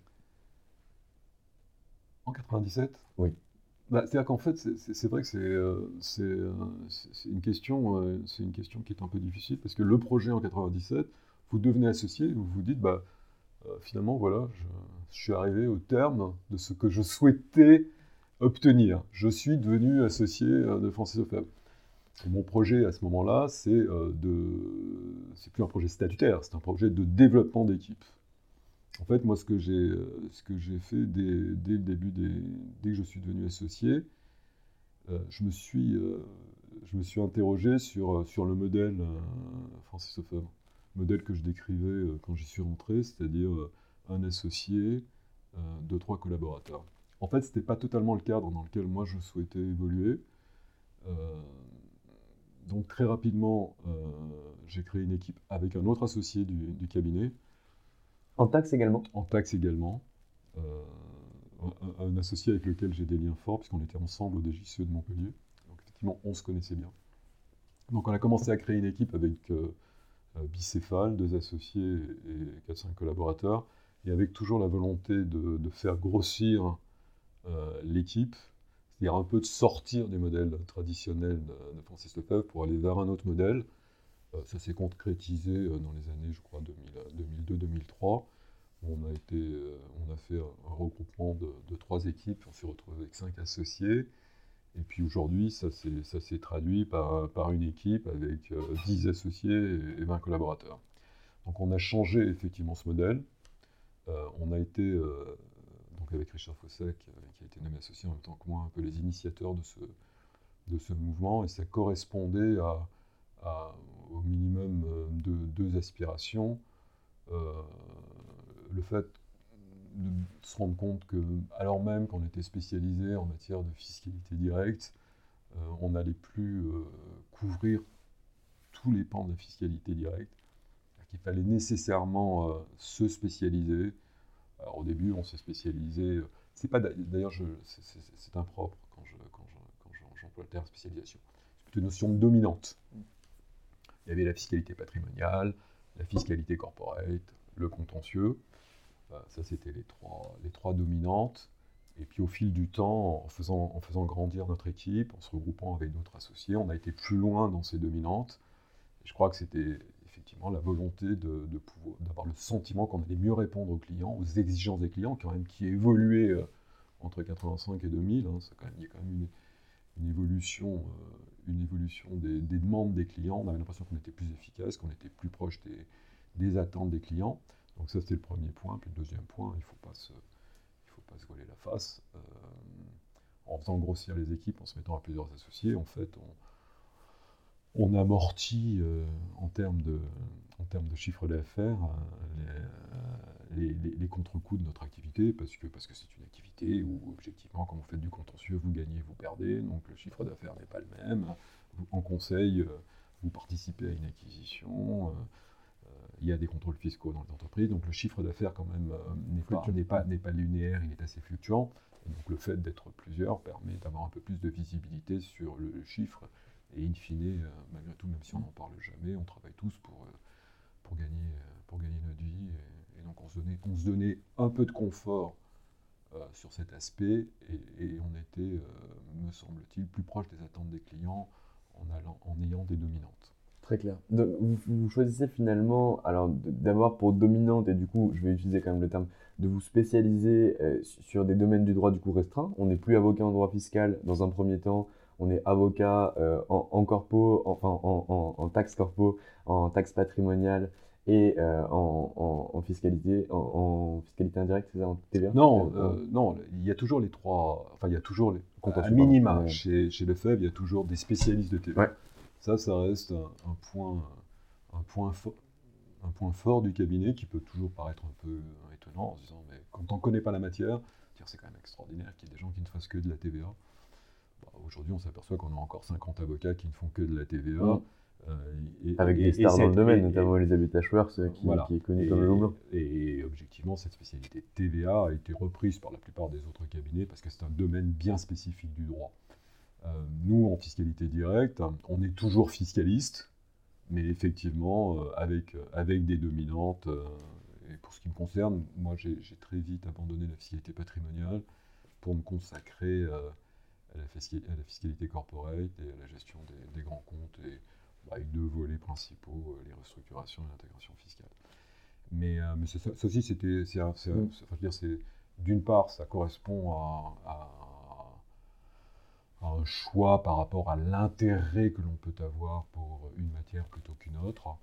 En 97 Oui. Bah, C'est-à-dire qu'en fait, c'est vrai que c'est euh, euh, une, question, euh, c'est une question qui est un peu difficile, parce que le projet en 97, vous devenez associé, vous vous dites, bah, finalement, voilà, je, suis arrivé au terme de ce que je souhaitais obtenir. Je suis devenu associé de Francis Ofeb. Mon projet à ce moment-là, c'est de, plus un projet statutaire, c'est un projet de développement d'équipe. En fait, moi, ce que j'ai, euh, ce que j'ai fait dès, le début, dès que je suis devenu associé, euh, je, me suis, euh, je me suis interrogé sur, sur le modèle Francis Lefebvre, modèle que je décrivais quand j'y suis rentré, c'est-à-dire un associé, deux, trois collaborateurs. En fait, ce n'était pas totalement le cadre dans lequel moi je souhaitais évoluer. donc très rapidement, j'ai créé une équipe avec un autre associé du cabinet, en taxe également En taxe également. Euh, un, associé avec lequel j'ai des liens forts, puisqu'on était ensemble au DGCE de Montpellier. Donc effectivement, on se connaissait bien. Donc on a commencé à créer une équipe avec euh, euh, bicéphale, deux associés et 4-5 collaborateurs, et avec toujours la volonté de, faire grossir l'équipe, c'est-à-dire un peu de sortir du modèle traditionnel de, Francis Lefebvre pour aller vers un autre modèle, euh, ça s'est concrétisé euh, dans les années, je crois, 2002-2003. On a, euh, on a fait un regroupement de, trois équipes, on s'est retrouvé avec cinq associés. Et puis aujourd'hui, ça s'est traduit par, par, une équipe avec 10 associés et, 20 collaborateurs. Donc on a changé effectivement ce modèle. on a été, donc avec Richard Fossek, qui a été nommé associé en même temps que moi, un peu les initiateurs de ce, de ce mouvement, et ça correspondait à, au minimum euh, de deux aspirations. Euh, le fait de se rendre compte que, alors même qu'on était spécialisé en matière de fiscalité directe, euh, on n'allait plus couvrir tous les pans de la fiscalité directe. Qu'il fallait nécessairement se spécialiser. Alors, au début, on s'est spécialisé. C'est pas d'ailleurs, c'est impropre quand je quand j'emploie le terme spécialisation. C'est une notion dominante. Il y avait la fiscalité patrimoniale, la fiscalité corporate, le contentieux. ça, c'était les trois, les trois dominantes. Et puis au fil du temps, en faisant, en faisant grandir notre équipe, en se regroupant avec d'autres associés, on a été plus loin dans ces dominantes. Et je crois que c'était effectivement la volonté de, pouvoir, d'avoir le sentiment qu'on allait mieux répondre aux clients, aux exigences des clients, quand même, qui évoluaient euh, entre 85 et 2000. Hein. il y a quand même une, évolution, euh, une évolution des, demandes des clients. On avait l'impression qu'on était plus efficace, qu'on était plus proche des, attentes des clients. Donc ça, c'était le premier point. Puis le deuxième point, il ne faut pas se pas se voiler la face. Euh, en faisant grossir les équipes, en se mettant à plusieurs associés, en fait, on, on amortit euh, en termes de, en termes de chiffre d'affaires euh, les, les, contre-coups de notre activité, parce que parce que c'est une activité où, objectivement, quand vous faites du contentieux, vous gagnez, vous perdez, donc le chiffre d'affaires n'est pas le même. en conseil, vous participez à une acquisition il y a des contrôles fiscaux dans les entreprises, donc le chiffre d'affaires quand même euh, n'est pas, pas, linéaire, il est assez fluctuant. donc le fait d'être plusieurs permet d'avoir un peu plus de visibilité sur le chiffre. Et in fine, euh, malgré tout, même si on n'en parle jamais, on travaille tous pour, euh, pour, gagner, pour gagner notre vie. Donc on se, donnait, un peu de confort sur cet aspect et, on était, me semble-t-il, plus proche des attentes des clients en, allant, en ayant des dominantes. Très clair. Donc, vous, choisissez finalement, alors d'abord pour dominante, et du coup, je vais utiliser quand même le terme, de vous spécialiser euh, sur des domaines du droit du coup restreint. On n'est plus avocat en droit fiscal dans un premier temps, on est avocat euh, en, corpo, en, en, taxe corpo, en taxe patrimoniale et euh, en, fiscalité, en, fiscalité indirecte, c'est ça, en TVA Non, non, il y a toujours les trois, enfin il y a toujours les, à minima, chez, chez Lefebvre, il y a toujours des spécialistes de TVA. Ça, ça reste un, point, un, point un point fort du cabinet qui peut toujours paraître un peu étonnant en se disant, mais quand on ne connaît pas la matière, c'est quand même extraordinaire qu'il y ait des gens qui ne fassent que de la TVA. Bah, aujourd'hui, on s'aperçoit qu'on a encore 50 avocats qui ne font que de la TVA. Mmh. Euh, Avec des stars dans le domaine, notamment Elisabeth Ashworth, qui, qui, est connue comme le loup Et objectivement, cette spécialité TVA a été reprise par la plupart des autres cabinets parce que c'est un domaine bien spécifique du droit. Euh, nous, en fiscalité directe, on est toujours fiscaliste, mais effectivement, euh, avec, euh, avec des dominantes. et pour ce qui me concerne, moi, j'ai très vite abandonné la fiscalité patrimoniale pour me consacrer à la, fiscalité, corporate et à la gestion des, grands comptes et avec deux volets principaux, les restructurations et l'intégration fiscale. Mais, mais ça, aussi, c'était, d'une part, ça correspond à un choix par rapport à l'intérêt que l'on peut avoir pour une matière plutôt qu'une autre.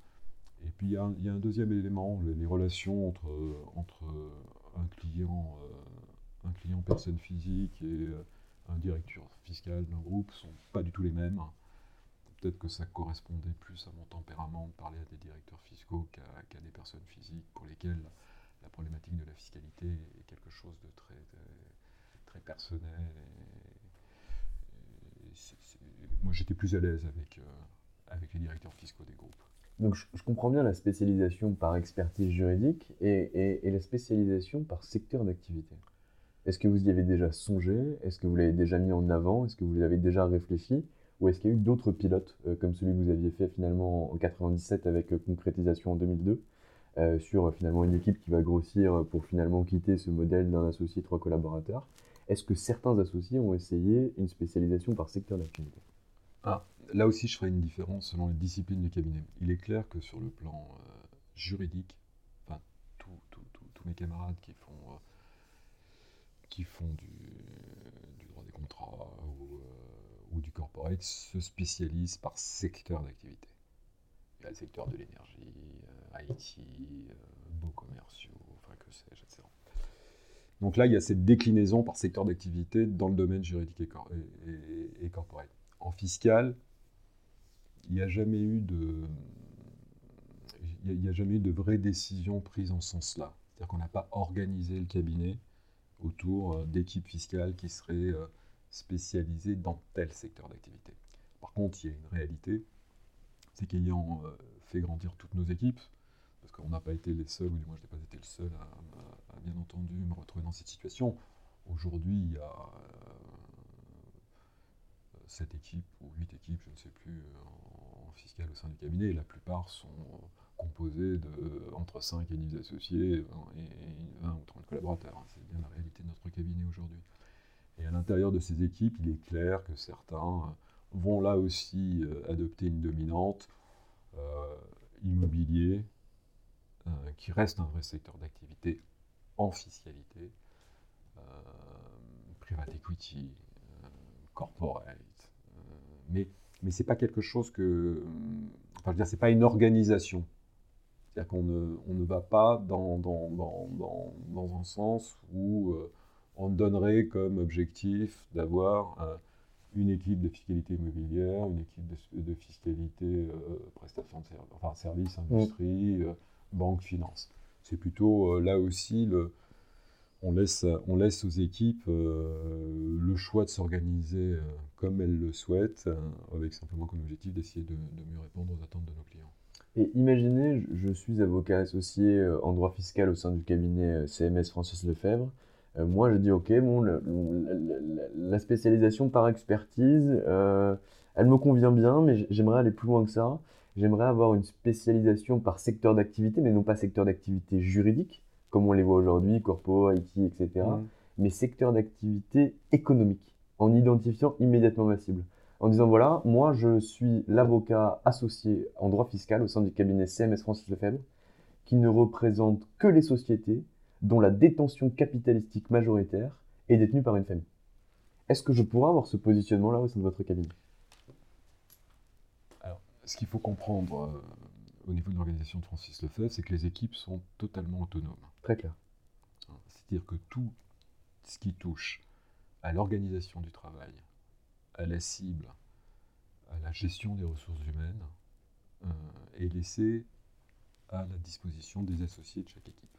Et puis il y, a un, deuxième élément, les, relations entre, entre un client, euh, un client personne physique et euh, un directeur fiscal d'un groupe sont pas du tout les mêmes. Peut-être que ça correspondait plus à mon tempérament de parler à des directeurs fiscaux qu'à des personnes physiques pour lesquelles la problématique de la fiscalité est quelque chose de très, très, personnel moi j'étais plus à l'aise avec, euh, avec les directeurs fiscaux des groupes. Donc je, comprends bien la spécialisation par expertise juridique et, et, la spécialisation par secteur d'activité. Est-ce que vous y avez déjà songé? Est-ce que vous l'avez déjà mis en avant? Est-ce que vous l'avez déjà réfléchi? Ou est-ce qu'il y a eu d'autres pilotes, euh, comme celui que vous aviez fait finalement en 97 avec euh, concrétisation en 2002, sur finalement une équipe qui va grossir pour finalement quitter ce modèle d'un associé trois collaborateurs? Est-ce que certains associés ont essayé une spécialisation par secteur d'activité? Ah, Là aussi, je ferai une différence selon les disciplines du cabinet. Il est clair que sur le plan euh, juridique, enfin, tous mes camarades qui font, euh, qui font du, droit des contrats ou, euh, du corporate se spécialisent par secteur d'activité. Il y a le secteur de l'énergie, IT, beaux commerciaux, enfin que sais-je, etc. Donc là, il y a cette déclinaison par secteur d'activité dans le domaine juridique et, corporel. En fiscal, il n'y a jamais eu de, il n'y a, jamais eu de vraie décision prise en ce sens-là. C'est-à-dire qu'on n'a pas organisé le cabinet autour euh, d'équipes fiscales qui seraient euh, spécialisées dans tel secteur d'activité. Par contre, il y a une réalité, c'est qu'ayant euh, fait grandir toutes nos équipes, parce qu'on n'a pas été les seuls, ou du moins je n'ai pas été le seul à, bien entendu me retrouver dans cette situation. Aujourd'hui, il y a sept équipes ou huit équipes, je ne sais plus, en, fiscal au sein du cabinet, et la plupart sont composés de entre 5 et 10 associés et 20 ou 30 collaborateurs. C'est bien la réalité de notre cabinet aujourd'hui. Et à l'intérieur de ces équipes, il est clair que certains vont là aussi euh, adopter une dominante euh, immobilier, euh, qui reste un vrai secteur d'activité en fiscalité, private equity, corporate. mais mais ce n'est pas quelque chose que. Enfin, je veux dire, c'est pas une organisation. C'est-à-dire qu'on ne, on ne va pas dans, dans, dans, dans un sens où on donnerait comme objectif d'avoir une équipe de fiscalité immobilière, une équipe de, fiscalité euh, prestation de services, enfin service, mm. industrie, euh, banque, finance. C'est plutôt euh, là aussi le, on laisse, on laisse aux équipes le choix de s'organiser comme elles le souhaitent, avec simplement comme objectif d'essayer de, mieux répondre aux attentes de nos clients. Et imaginez, je, suis avocat associé en droit fiscal au sein du cabinet CMS Francis Lefebvre. Euh, moi, je dis, OK, bon, la spécialisation par expertise, euh, elle me convient bien, mais j'aimerais aller plus loin que ça. J'aimerais avoir une spécialisation par secteur d'activité, mais non pas secteur d'activité juridique, comme on les voit aujourd'hui, corpo, IT, etc., mmh. mais secteur d'activité économique, en identifiant immédiatement ma cible. En disant, voilà, moi, je suis l'avocat associé en droit fiscal au sein du cabinet CMS Francis Lefebvre, qui ne représente que les sociétés dont la détention capitalistique majoritaire est détenue par une famille. Est-ce que je pourrais avoir ce positionnement-là au sein de votre cabinet? Alors, ce qu'il faut comprendre euh, au niveau de l'organisation de Francis Lefebvre, c'est que les équipes sont totalement autonomes. Très clair. C'est-à-dire que tout ce qui touche à l'organisation du travail, à la cible, à la gestion des ressources humaines, euh, est laissé à la disposition des associés de chaque équipe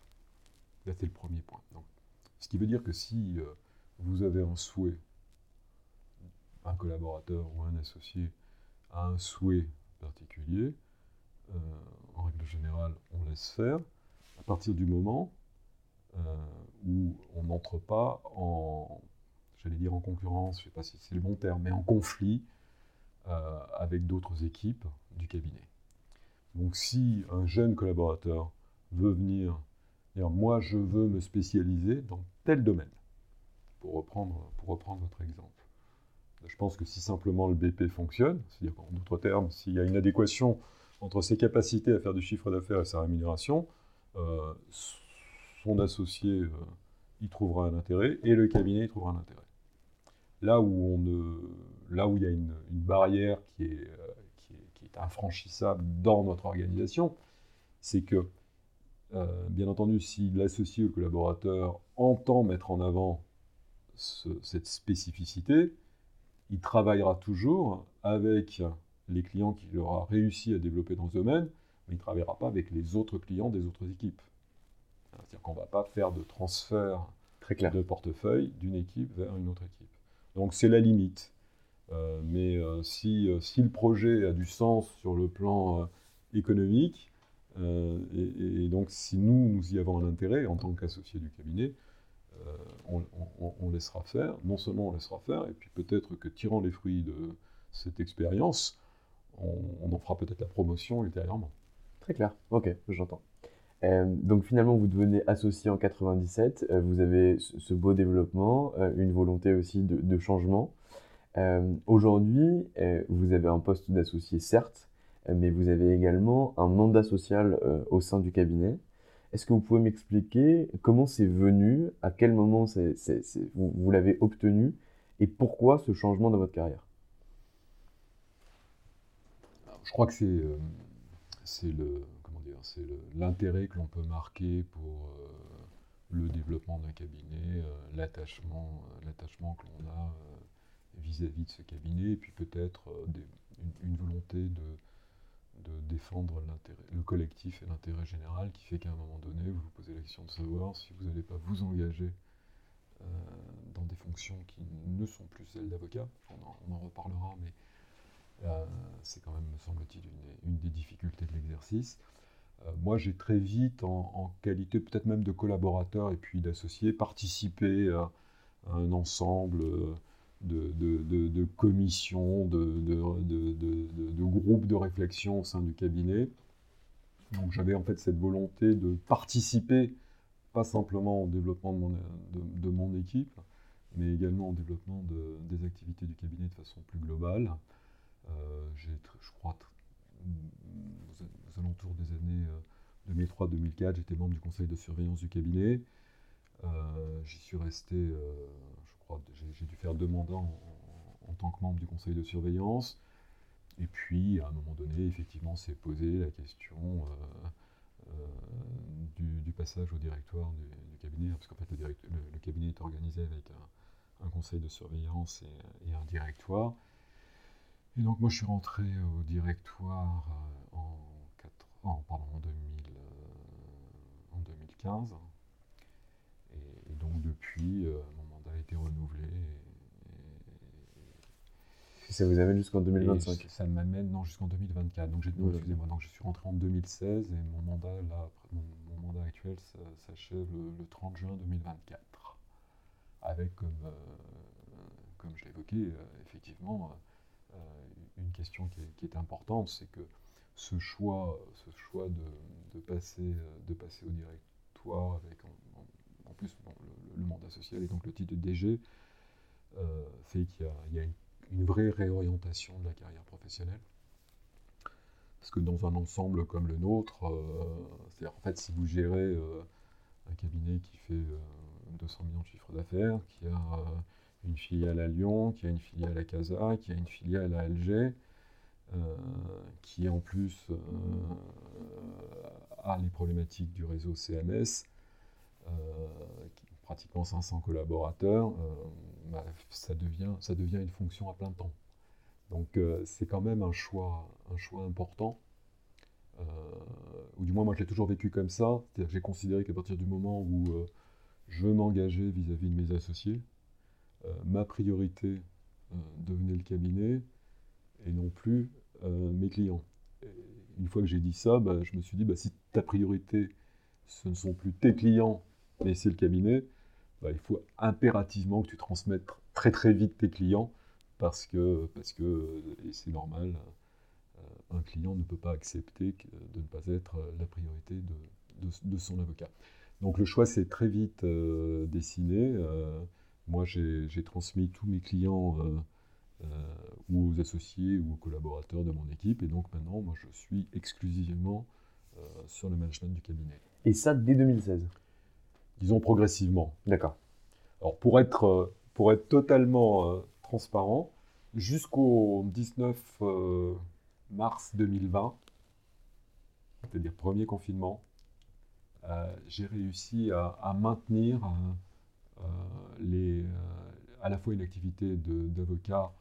c'est le premier point. Donc, ce qui veut dire que si euh, vous avez un souhait, un collaborateur ou un associé a un souhait particulier, euh, en règle générale, on laisse faire, à partir du moment euh, où on n'entre pas en, j'allais dire en concurrence, je ne sais pas si c'est le bon terme, mais en conflit avec d'autres équipes du cabinet. Donc si un jeune collaborateur veut venir moi, je veux me spécialiser dans tel domaine, pour reprendre, pour votre exemple. Je pense que si simplement le BP fonctionne, c'est-à-dire en d'autres termes, s'il y a une adéquation entre ses capacités à faire du chiffre d'affaires et sa rémunération, euh, son associé euh, y trouvera un intérêt et le cabinet y trouvera un intérêt. Là où, il y a une, barrière qui est, euh, qui, est, infranchissable dans notre organisation, c'est que bien entendu, si l'associé ou le collaborateur entend mettre en avant cette spécificité, il travaillera toujours avec les clients qu'il aura réussi à développer dans ce domaine, mais il ne travaillera pas avec les autres clients des autres équipes. C'est-à-dire qu'on ne va pas faire de transfert Très clair. de portefeuille d'une équipe vers une autre équipe. Donc c'est la limite. Euh, mais euh, si, si, le projet a du sens sur le plan économique, euh, et, donc, si nous, nous y avons un intérêt, en tant qu'associé du cabinet, euh, on, laissera faire. Non seulement on laissera faire, et puis peut-être que tirant les fruits de cette expérience, on, en fera peut-être la promotion ultérieurement. Très clair, ok, j'entends. Euh, donc finalement, vous devenez associé en 97, vous avez ce, beau développement, une volonté aussi de changement. Aujourd'hui, vous avez un poste d'associé, certes, mais vous avez également un mandat social euh, au sein du cabinet. Est-ce que vous pouvez m'expliquer comment c'est venu, à quel moment vous, l'avez obtenu et pourquoi ce changement dans votre carrière? Je crois que c'est euh, le c'est l'intérêt que l'on peut marquer pour euh, le développement d'un cabinet, l'attachement que l'on a vis-à-vis de ce cabinet, et puis peut-être une, volonté de de défendre le collectif et l'intérêt général qui fait qu'à un moment donné, vous vous posez la question de savoir si vous n'allez pas vous engager euh, dans des fonctions qui ne sont plus celles d'avocat. On, en reparlera, mais euh, c'est quand même, me semble-t-il, une, des difficultés de l'exercice. Euh, moi, j'ai très vite, en, qualité peut-être même de collaborateur et puis d'associé, participé à, un ensemble de, commissions, de, groupes de réflexion au sein du cabinet. Donc j'avais en fait cette volonté de participer, pas simplement au développement de mon, équipe, mais également au développement des activités du cabinet de façon plus globale. Euh, j'ai, je crois, aux, alentours des années 2003-2004, euh, j'étais membre du conseil de surveillance du cabinet. Euh, j'y suis resté, crois, j'ai, dû faire deux mandats en, tant que membre du conseil de surveillance. Et puis, à un moment donné, effectivement, s'est posé la question euh, euh, du, passage au directoire du, cabinet, parce qu'en fait, le, cabinet est organisé avec un, conseil de surveillance et, un directoire. Et donc, moi, je suis rentré au directoire euh, en, pardon, en, 2015. Et, donc, depuis, renouvelé. ça vous amène jusqu'en 2025 Ça m'amène, non, jusqu'en 2024. Donc, excusez-moi, donc je suis rentré en 2016 et mon mandat, là, mon, mandat actuel s'achève le, 30 juin 2024. Avec, comme, euh, comme je l'évoquais, euh, effectivement, euh, une question qui est, importante, c'est que ce choix, ce choix de, passer, de passer au directoire avec, en, plus, le, mandat social et donc le titre de DG, fait qu'il y, a une vraie réorientation de la carrière professionnelle. Parce que dans un ensemble comme le nôtre, euh, c'est-à-dire en fait si vous gérez euh, un cabinet qui fait 200 euh, millions de chiffres d'affaires, qui a une filiale à Lyon, qui a une filiale à Casa, qui a une filiale à Alger, qui en plus a les problématiques du réseau CMS, pratiquement 500 collaborateurs, bah, ça, devient, ça devient une fonction à plein temps. Donc euh, c'est quand même un choix, un choix important. Euh, ou du moins moi je l'ai toujours vécu comme ça. C'est-à-dire que j'ai considéré qu'à partir du moment où euh, je m'engageais vis-à-vis de mes associés, ma priorité devenait le cabinet et non plus mes clients. une fois que j'ai dit ça, bah, je me suis dit, bah, si ta priorité, ce ne sont plus tes clients, mais c'est le cabinet, bah, il faut impérativement que tu transmettes très très vite tes clients parce que, parce que et c'est normal, euh, un client ne peut pas accepter de ne pas être la priorité de, de, son avocat. Donc le choix s'est très vite euh, dessiné. Euh, moi, j'ai transmis tous mes clients ou aux associés ou aux collaborateurs de mon équipe. Et donc maintenant, moi, je suis exclusivement sur le management du cabinet. Et ça dès 2016 disons progressivement. D'accord. Alors pour être, euh, pour être totalement euh, transparent, jusqu'au 19 euh, mars 2020, c'est-à-dire premier confinement, j'ai réussi à, maintenir les, à la fois une activité d'avocat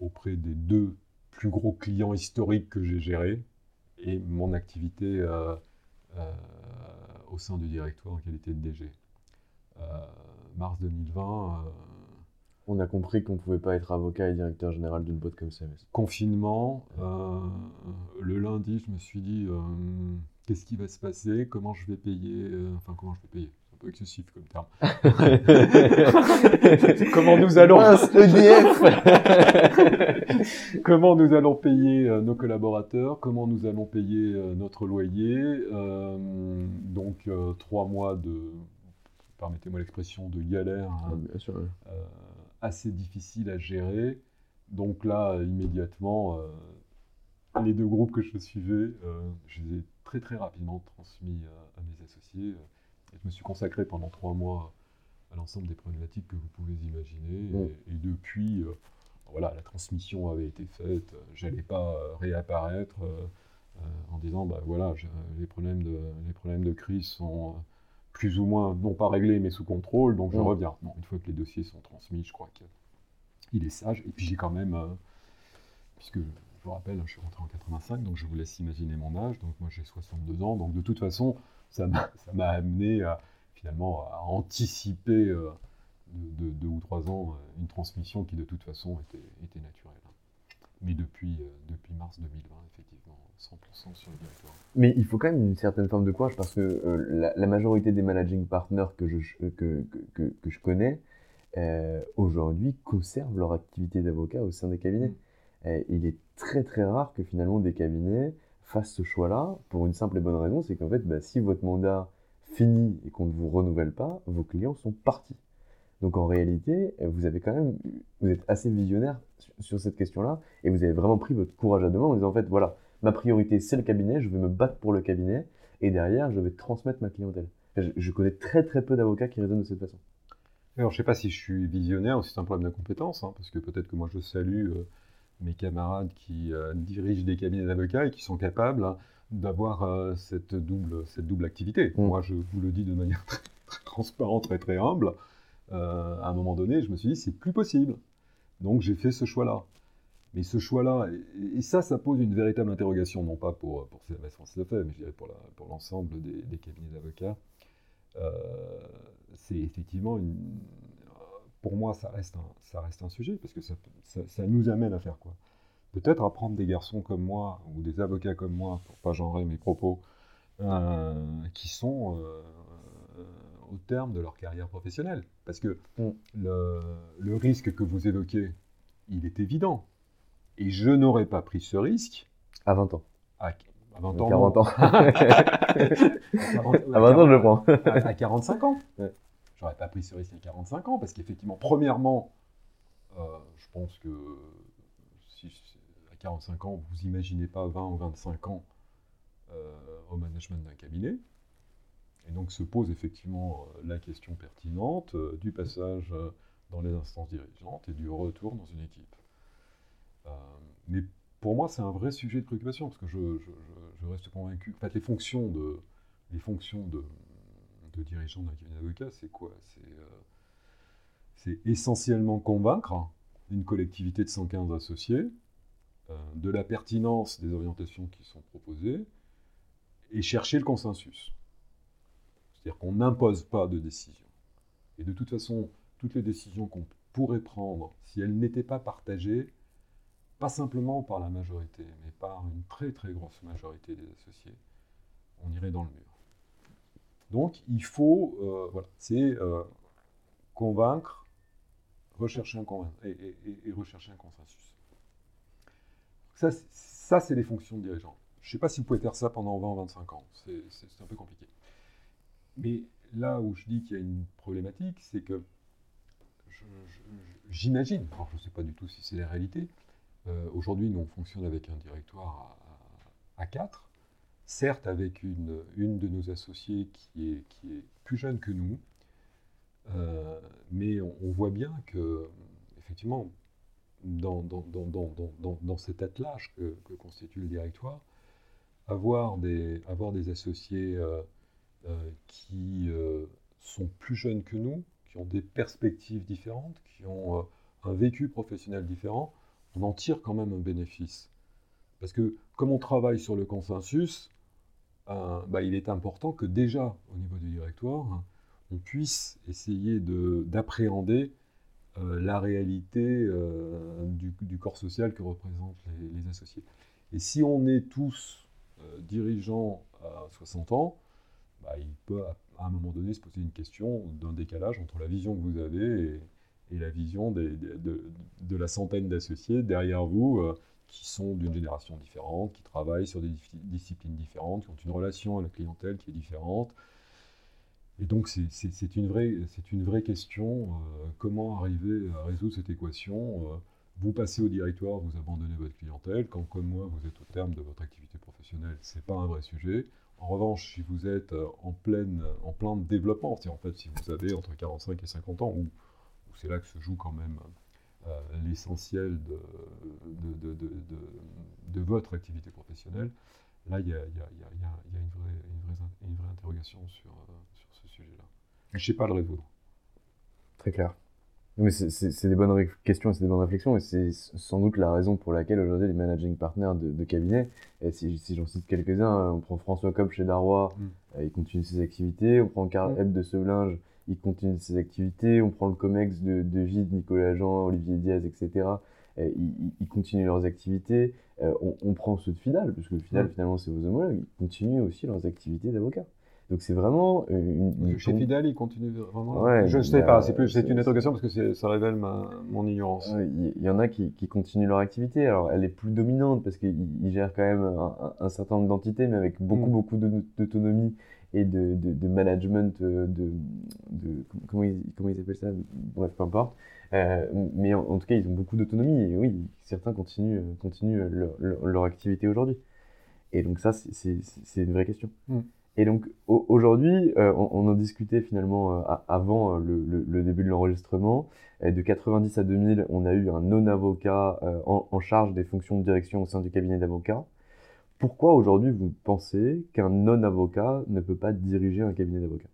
auprès des deux plus gros clients historiques que j'ai gérés et mon activité au sein du directoire en qualité de DG. Euh, mars 2020. Euh, on a compris qu'on ne pouvait pas être avocat et directeur général d'une boîte comme CMS. Confinement. Euh, le lundi, je me suis dit qu'est-ce qui va se passer? Comment je vais payer Enfin, comment je vais payer? Peu excessif comme terme. [LAUGHS] Comment nous allons EDF [LAUGHS] Comment nous allons payer euh, nos collaborateurs? Comment nous allons payer euh, notre loyer? Euh, Donc trois mois de, permettez-moi l'expression, de galère hein, assez difficile à gérer. Donc là, immédiatement, les deux groupes que je suivais, je les ai très très rapidement transmis à mes associés je me suis consacré pendant trois mois à l'ensemble des problématiques que vous pouvez imaginer. Et, depuis, euh, voilà, la transmission avait été faite. J'allais pas euh, réapparaître euh, en disant, bah voilà, les problèmes de les problèmes de crise sont plus ou moins non pas réglés mais sous contrôle, donc je reviens. une fois que les dossiers sont transmis, je crois qu'il est sage. Et puis j'ai quand même, puisque je vous rappelle, hein, je suis rentré en 85, donc je vous laisse imaginer mon âge. Donc moi j'ai 62 ans, donc de toute façon, [LAUGHS] ça m'a amené à, finalement à anticiper euh, de, deux ou trois ans euh, une transmission qui de toute façon était, naturelle. Mais depuis, euh, depuis mars 2020, effectivement, 100% sur le directoire. Mais il faut quand même une certaine forme de courage parce que euh, la, la, majorité des managing partners que je, que, que, que, je connais euh, aujourd'hui conservent leur activité d'avocat au sein des cabinets. Mm. il est très très rare que finalement des cabinets fassent ce choix-là pour une simple et bonne raison, c'est qu'en fait, bah, si votre mandat finit et qu'on ne vous renouvelle pas, vos clients sont partis. Donc en réalité, vous avez quand même, vous êtes assez visionnaire sur cette question-là et vous avez vraiment pris votre courage à deux mains en disant en fait voilà, ma priorité c'est le cabinet, je vais me battre pour le cabinet et derrière je vais transmettre ma clientèle. Je, connais très très peu d'avocats qui raisonnent de cette façon. Alors je sais pas si je suis visionnaire ou si c'est un problème d'incompétence, hein, parce que peut-être que moi je salue euh, mes camarades qui euh, dirigent des cabinets d'avocats et qui sont capables hein, d'avoir euh, cette, double, cette double activité. Mm. Moi je vous le dis de manière [LAUGHS] très, très transparente, très très humble. à un moment donné, je me suis dit c'est plus possible. Donc j'ai fait ce choix-là. Mais ce choix-là, et, ça, ça pose une véritable interrogation, non pas pour, pour CMS Lefebvre, mais je dirais pour, pour l'ensemble des, des, cabinets d'avocats. Euh, c'est effectivement une, pour moi, ça reste un, ça reste un sujet, parce que ça, ça, nous amène à faire quoi? Peut-être à prendre des garçons comme moi, ou des avocats comme moi, pour pas genrer mes propos, euh, qui sont euh, au terme de leur carrière professionnelle. Parce que mm. le, le, risque que vous évoquez, il est évident. Et je n'aurais pas pris ce risque. À 20 ans. À, 20 ans. 40 ans. [LAUGHS] [LAUGHS] à, 20, ans, je le prends. à, 45 ans. Ouais. J'aurais pas pris ce risque à 45 ans parce qu'effectivement, premièrement, euh, je pense que à 45 ans, vous imaginez pas 20 ou 25 ans euh, au management d'un cabinet. Et donc se pose effectivement euh, la question pertinente du passage dans les instances dirigeantes et du retour dans une équipe. mais pour moi, c'est un vrai sujet de préoccupation, parce que je, reste convaincu. En fait, les fonctions de, les fonctions de, de dirigeant d'un cabinet d'avocats, c'est quoi? C'est essentiellement convaincre une collectivité de 115 associés de la pertinence des orientations qui sont proposées et chercher le consensus. C'est-à-dire qu'on n'impose pas de décision. Et de toute façon, toutes les décisions qu'on pourrait prendre, si elles n'étaient pas partagées, pas simplement par la majorité, mais par une très très grosse majorité des associés, on irait dans le mur. Donc il faut, euh, voilà, c'est euh, convaincre, rechercher un, et, et, rechercher un consensus. Ça, ça c'est les fonctions de dirigeant. Je ne sais pas si vous pouvez faire ça pendant 20 ou 25 ans, c'est un peu compliqué. Mais là où je dis qu'il y a une problématique, c'est que j'imagine, alors je ne sais pas du tout si c'est la réalité, euh, aujourd'hui nous on fonctionne avec un directoire à, 4, certes avec une, de nos associés qui est, plus jeune que nous, euh, mais on, voit bien que, effectivement, dans, dans, dans, dans cet attelage que, constitue le directoire, avoir des, associés euh, euh, qui sont plus jeunes que nous, qui ont des perspectives différentes, qui ont un vécu professionnel différent, on en tire quand même un bénéfice. Parce que comme on travaille sur le consensus, bah, il est important que déjà, au niveau du directoire, on puisse essayer d'appréhender la réalité du, corps social que représentent les, associés. Et si on est tous dirigeants à 60 ans, bah, il peut à un moment donné se poser une question d'un décalage entre la vision que vous avez et, la vision de, la centaine d'associés derrière vous euh, qui sont d'une génération différente, qui travaillent sur des disciplines différentes, qui ont une relation à la clientèle qui est différente. Et donc c'est une, vraie, une vraie question, euh, comment arriver à résoudre cette équation euh, Vous passez au directoire, vous abandonnez votre clientèle, quand comme moi vous êtes au terme de votre activité professionnelle, ce n'est pas un vrai sujet. En revanche, si vous êtes euh, en, pleine, en plein développement, c'est en fait si vous avez entre 45 et 50 ans, où, c'est là que se joue quand même euh, l'essentiel de, votre activité professionnelle, là, il y a, une, vraie, une, vraie, interrogation sur, euh, ce sujet-là. Je ne sais pas le résoudre. Très clair. Mais c'est des bonnes questions, c'est des bonnes réflexions, et c'est sans doute la raison pour laquelle aujourd'hui les managing partners de, de cabinet, et si, si j'en cite quelques-uns, hein, on prend François Cobb chez Darrois, mm. euh, il continue ses activités, on prend Karl mm. de Sevelinge, il continue ses activités, on prend le COMEX de, de Gide, Nicolas Jean, Olivier Diaz, etc. ils, continuent leurs activités. On, prend ceux de Fidal, parce que Fidal, mm. finalement, c'est vos homologues, ils continuent aussi leurs activités d'avocat. Donc c'est vraiment une, Chez Fidal, il continue vraiment. je ne sais pas, c'est plus c'est une interrogation parce que ça révèle ma, mon ignorance. Il y, en a qui, qui, continuent leur activité. Alors elle est plus dominante parce qu'ils gèrent quand même un, certain nombre d'entités, mais avec beaucoup mm. beaucoup d'autonomie et de, de, de, management euh, de, de comment ils, comment ils appellent ça? Bref peu importe euh, mais en, tout cas ils ont beaucoup d'autonomie et oui certains continuent continuent leur, leur, activité aujourd'hui et donc ça c'est une vraie question mm. Et donc aujourd'hui, euh, on, en discutait finalement euh, avant euh, le, début de l'enregistrement. de 90 à 2000, on a eu un non-avocat en, charge des fonctions de direction au sein du cabinet d'avocats. Pourquoi aujourd'hui vous pensez qu'un non-avocat ne peut pas diriger un cabinet d'avocats?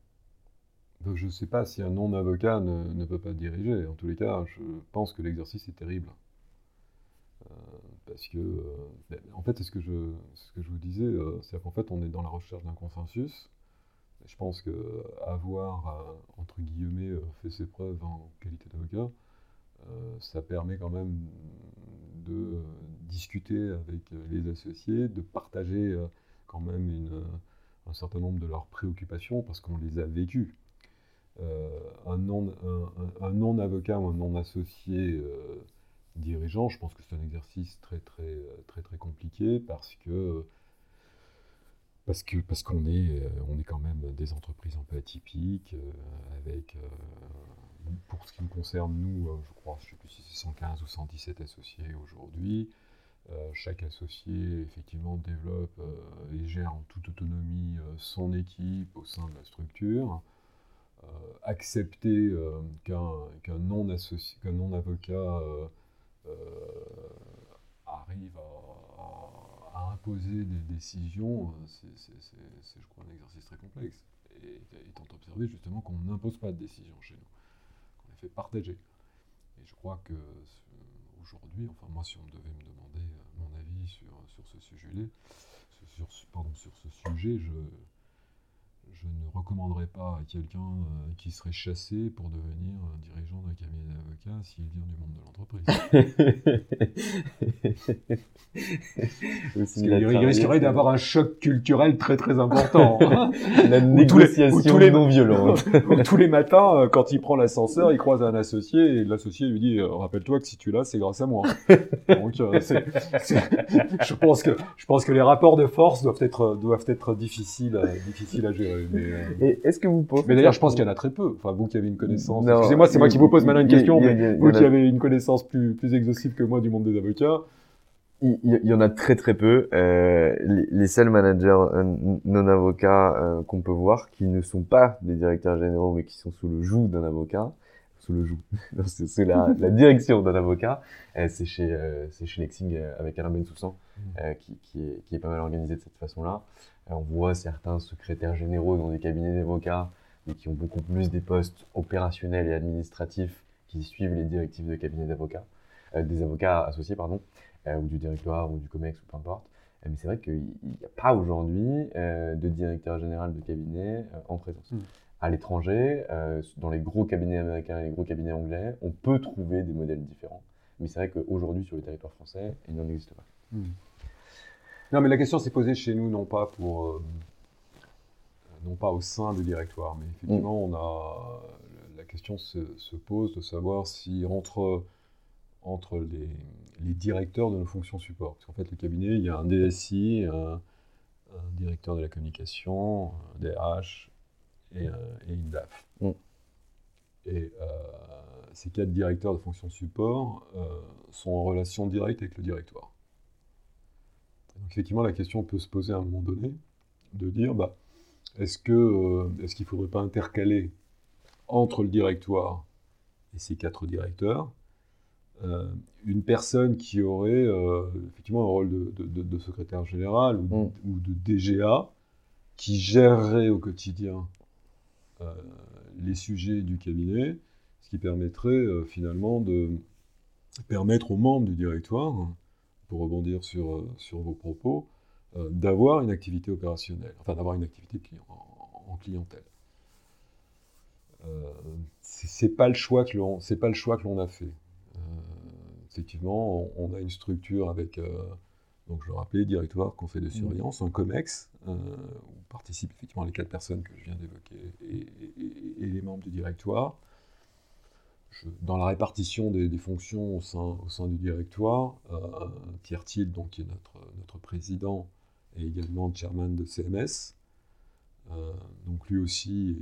Je ne sais pas si un non-avocat ne, ne, peut pas diriger. En tous les cas, je pense que l'exercice est terrible parce que, euh, en fait, ce que je, ce que je vous disais, euh, c'est qu'en fait, on est dans la recherche d'un consensus. Je pense qu'avoir, euh, entre guillemets, fait ses preuves en qualité d'avocat, ça permet quand même de discuter avec les associés, de partager quand même un certain nombre de leurs préoccupations parce qu'on les a vécues. un non-avocat ou un non-associé dirigeant, je pense que c'est un exercice très très très très compliqué parce que parce que parce qu'on est euh, on est quand même des entreprises un peu atypiques euh, avec euh, pour ce qui nous concerne nous je crois je sais plus si c'est 115 ou 117 associés aujourd'hui chaque associé effectivement développe et gère en toute autonomie son équipe au sein de la structure. Accepter qu'un non associé qu'un non avocat euh, arrive à, imposer des décisions, euh, c'est, je crois, un exercice très complexe. Et étant observé justement qu'on n'impose pas de décision chez nous, qu'on les fait partager. Et je crois que aujourd'hui, enfin moi, si on devait me demander euh, mon avis sur, sur ce pardon, sur ce sujet, je, je ne recommanderais pas à quelqu'un euh, qui serait chassé pour devenir dirigeant d'un cabinet d'avocats s'il vient du monde de l'entreprise. [LAUGHS] il risquerait d'avoir un choc culturel très très important. [LAUGHS] La négociation les, non violente. [LAUGHS] tous les matins, euh, quand il prend l'ascenseur, il croise un associé et l'associé lui dit euh, Rappelle-toi que si tu l'as, c'est grâce à moi. Donc, je pense que je pense que les rapports de force doivent être doivent être difficiles difficiles à gérer. Euh, est-ce que vous pensez Mais d'ailleurs, je pense qu'il y en a très peu. Enfin, vous qui avez une connaissance. Excusez-moi, c'est moi qui vous pose maintenant une question. mais vous qui avez une connaissance plus, plus exhaustive que moi du monde des avocats. Il, y en a très très peu. Euh, les, seuls managers euh, non avocats qu'on peut voir, qui ne sont pas des directeurs généraux, mais qui sont sous le joug d'un avocat, sous le joug, [LAUGHS] c'est la, la, direction d'un avocat, c'est chez, c'est chez Lexing avec Alain Bensoussan, mmh. qui, qui, est, qui est pas mal organisé de cette façon-là. On voit certains secrétaires généraux dans des cabinets d'avocats, mais qui ont beaucoup plus des postes opérationnels et administratifs qui suivent les directives de cabinets d'avocats, euh, des avocats associés, pardon, euh, ou du directoire ou du COMEX ou peu importe. Euh, mais c'est vrai qu'il n'y a pas aujourd'hui de directeur général de cabinet en présence. Hmm. À l'étranger, dans les gros cabinets américains et les gros cabinets anglais, on peut trouver des modèles différents. Mais c'est vrai qu'aujourd'hui, sur le territoire français, il n'en existe pas. Hmm. Non, mais la question s'est posée chez nous, non pas pour, euh, non pas au sein du directoire, mais effectivement, mm. on a la question se, pose de savoir si entre entre les, les, directeurs de nos fonctions support, parce qu'en fait, le cabinet, il y a un DSI, un, directeur de la communication, un DRH et, et une DAF. Mm. Et euh, ces quatre directeurs de fonctions support euh, sont en relation directe avec le directoire. Donc effectivement, la question peut se poser à un moment donné, de dire, bah, est-ce que euh, est-ce qu'il ne faudrait pas intercaler entre le directoire et ces quatre directeurs euh, une personne qui aurait euh, effectivement un rôle de, secrétaire général ou, mm. ou, de DGA, qui gérerait au quotidien les sujets du cabinet, ce qui permettrait finalement de permettre aux membres du directoire pour rebondir sur, euh, sur vos propos, euh, d'avoir une activité opérationnelle, enfin d'avoir une activité en, clientèle. Euh, c'est pas le choix que l'on, c'est pas le choix que l'on a fait. effectivement, on, a une structure avec, donc je le rappelais, directoire, conseil de surveillance, un COMEX, où participent effectivement les quatre personnes que je viens d'évoquer et, les membres du directoire. Dans la répartition des, fonctions au sein, du directoire, Pierre Thiel, donc, qui est notre, président, et également chairman de CMS. donc lui aussi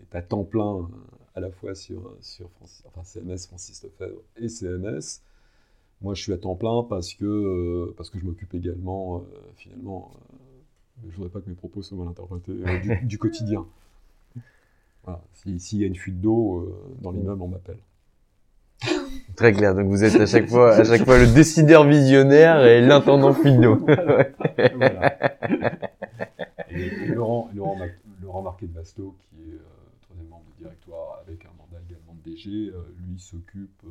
est, à temps plein à la fois sur, CMS, Francis Lefebvre et CMS. Moi, je suis à temps plein parce que, euh, parce que je m'occupe également, euh, finalement, euh, je ne voudrais pas que mes propos soient mal interprétés, du, quotidien. [LAUGHS] Voilà. S'il y a une fuite d'eau dans l'immeuble, on m'appelle. Très clair. Donc vous êtes à chaque fois, à chaque fois le décideur visionnaire et l'intendant fuite d'eau. [LAUGHS] Et, Laurent, Laurent, Laurent Marquet de Basto, qui est troisième membre du directoire avec un mandat également de DG, lui s'occupe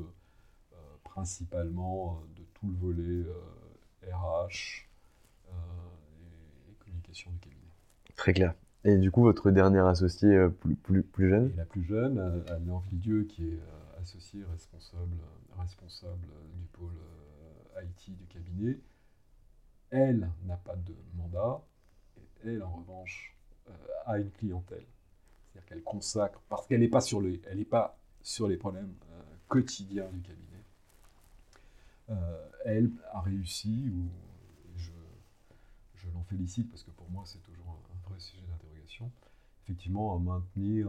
principalement euh, de tout le volet RH euh, et, communication du cabinet. Très clair. Et du coup, votre dernière associée euh, plus, plus, plus jeune? La plus jeune, Anne-Laure Dieu, qui est associée responsable, responsable du pôle IT du cabinet. Elle n'a pas de mandat, elle, en revanche, a une clientèle. C'est-à-dire qu'elle consacre, parce qu'elle n'est pas, sur les, pas sur les problèmes quotidiens du cabinet. Euh, elle a réussi, ou je, l'en félicite parce que pour moi c'est toujours un, vrai sujet effectivement à maintenir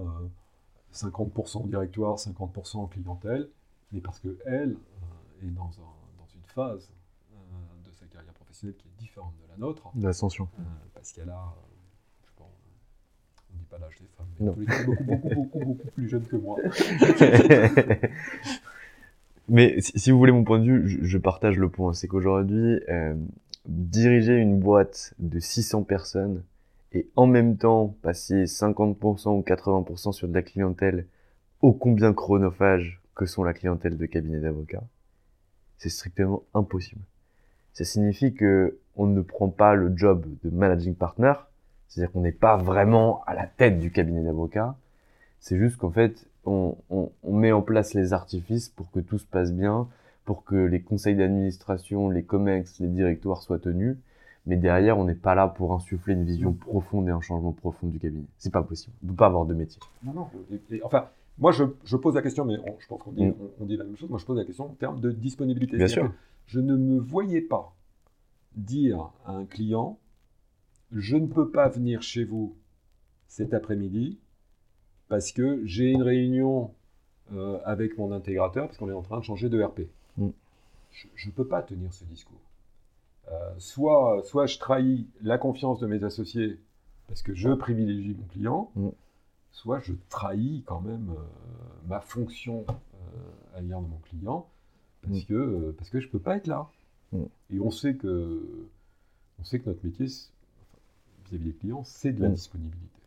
50% au directoire, 50% en clientèle, mais parce qu'elle euh, est dans, une phase euh, de sa carrière professionnelle qui est différente de la nôtre. L'ascension. parce qu'elle a, je pense, on ne dit pas l'âge des femmes, mais beaucoup, beaucoup, beaucoup, beaucoup plus jeune que moi. [LAUGHS] Mais si, vous voulez mon point de vue, je, partage le point. C'est qu'aujourd'hui, euh, diriger une boîte de 600 personnes et en même temps passer 50% ou 80% sur de la clientèle ô combien chronophage que sont la clientèle de cabinet d'avocats, c'est strictement impossible. Ça signifie que on ne prend pas le job de managing partner, c'est-à-dire qu'on n'est pas vraiment à la tête du cabinet d'avocats. C'est juste qu'en fait, on, met en place les artifices pour que tout se passe bien, pour que les conseils d'administration, les COMEX, les directoires soient tenus. Mais derrière, on n'est pas là pour insuffler une vision profonde et un changement profond du cabinet. C'est pas possible. On ne peut pas avoir de métier. Non, non. enfin, moi, je, pose la question, mais je pense qu'on dit, mm. on, dit, la même chose. Moi, je pose la question en termes de disponibilité. Bien sûr. Je ne me voyais pas dire à un client, je ne peux pas venir chez vous cet après-midi parce que j'ai une réunion euh, avec mon intégrateur, parce qu'on est en train de changer de RP. Mm. Je ne peux pas tenir ce discours. Euh, soit, soit je trahis la confiance de mes associés parce que je privilégie mon client, mm. soit je trahis quand même euh, ma fonction à l'égard de mon client parce, mm. que, parce que je ne peux pas être là. Et on sait, que, on sait que notre métier, vis-à-vis des clients, c'est de la disponibilité.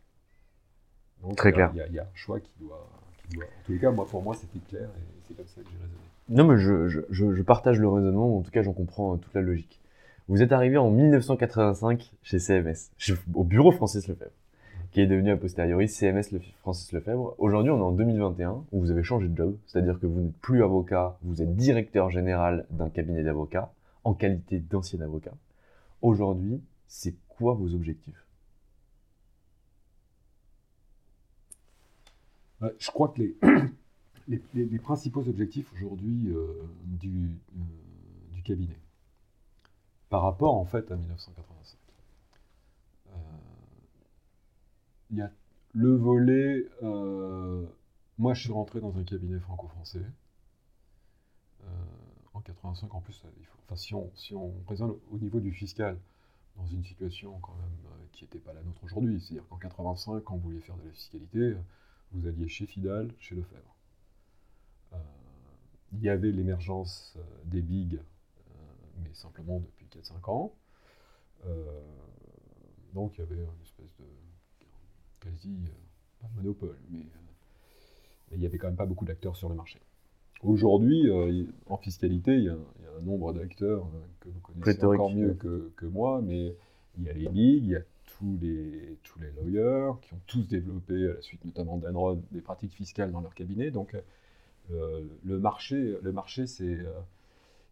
Très clair. Il y, a un choix qui doit, En tous les cas, moi, pour moi, c'était clair et c'est comme ça que j'ai raisonné. Non, mais je, je, je, partage le raisonnement, en tout cas, j'en comprends euh, toute la logique. Vous êtes arrivé en 1985 chez CMS, au bureau Francis Lefebvre, qui est devenu a posteriori CMS Francis Lefebvre. Aujourd'hui, on est en 2021, où vous avez changé de job, c'est-à-dire que vous n'êtes plus avocat, vous êtes directeur général d'un cabinet d'avocats, en qualité d'ancien avocat. Aujourd'hui, c'est quoi vos objectifs? Euh, je crois que les, [COUGHS] principaux objectifs aujourd'hui euh, euh, du, cabinet, par rapport en fait à 1985, il y a le volet. moi, je suis rentré dans un cabinet franco-français. en 85, en plus, enfin, si, on, si on raisonne au niveau du fiscal, dans une situation quand même qui n'était pas la nôtre aujourd'hui. C'est-à-dire qu'en 85, quand vous vouliez faire de la fiscalité, vous alliez chez Fidal, chez Lefebvre. Euh, il y avait l'émergence euh, des bigs, euh, mais simplement depuis 4-5 ans. donc il y avait une espèce de quasi, pas de monopole, mais, il n'y avait quand même pas beaucoup d'acteurs sur le marché. Aujourd'hui, en fiscalité, il y, a, un nombre d'acteurs que vous connaissez encore mieux que, que, moi, mais il y a les bigs, il y a tous les, tous les lawyers, qui ont tous développé, à la suite notamment d'Enron, des pratiques fiscales dans leur cabinet. Donc, euh, le marché, le marché c'est, euh,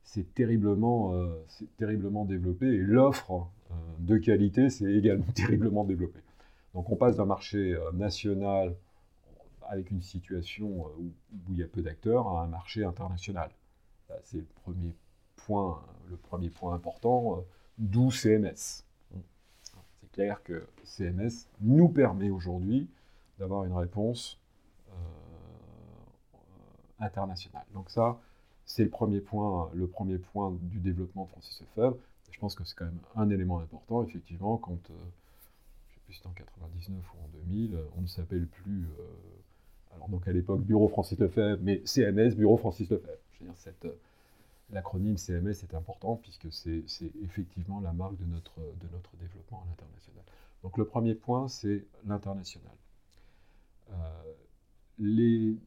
c'est terriblement, terriblement développé et l'offre de qualité s'est également [LAUGHS] terriblement développée. Donc on passe d'un marché national avec une situation où, il y a peu d'acteurs à un marché international. C'est le premier point, le premier point important, d'où CMS. C'est clair que CMS nous permet aujourd'hui d'avoir une réponse internationale. Donc ça, c'est le premier point, le premier point du développement de Francis Lefebvre. Je pense que c'est quand même un élément important, effectivement, quand, euh, je sais plus si c'était en 99 ou en 2000, on ne s'appelle plus, euh, alors donc à l'époque Bureau Francis Lefebvre, mais CMS, Bureau Francis Lefebvre. Je veux dire, euh, l'acronyme CMS est important puisque c'est, effectivement la marque de notre, de notre développement à l'international. Donc le premier point, c'est l'international. les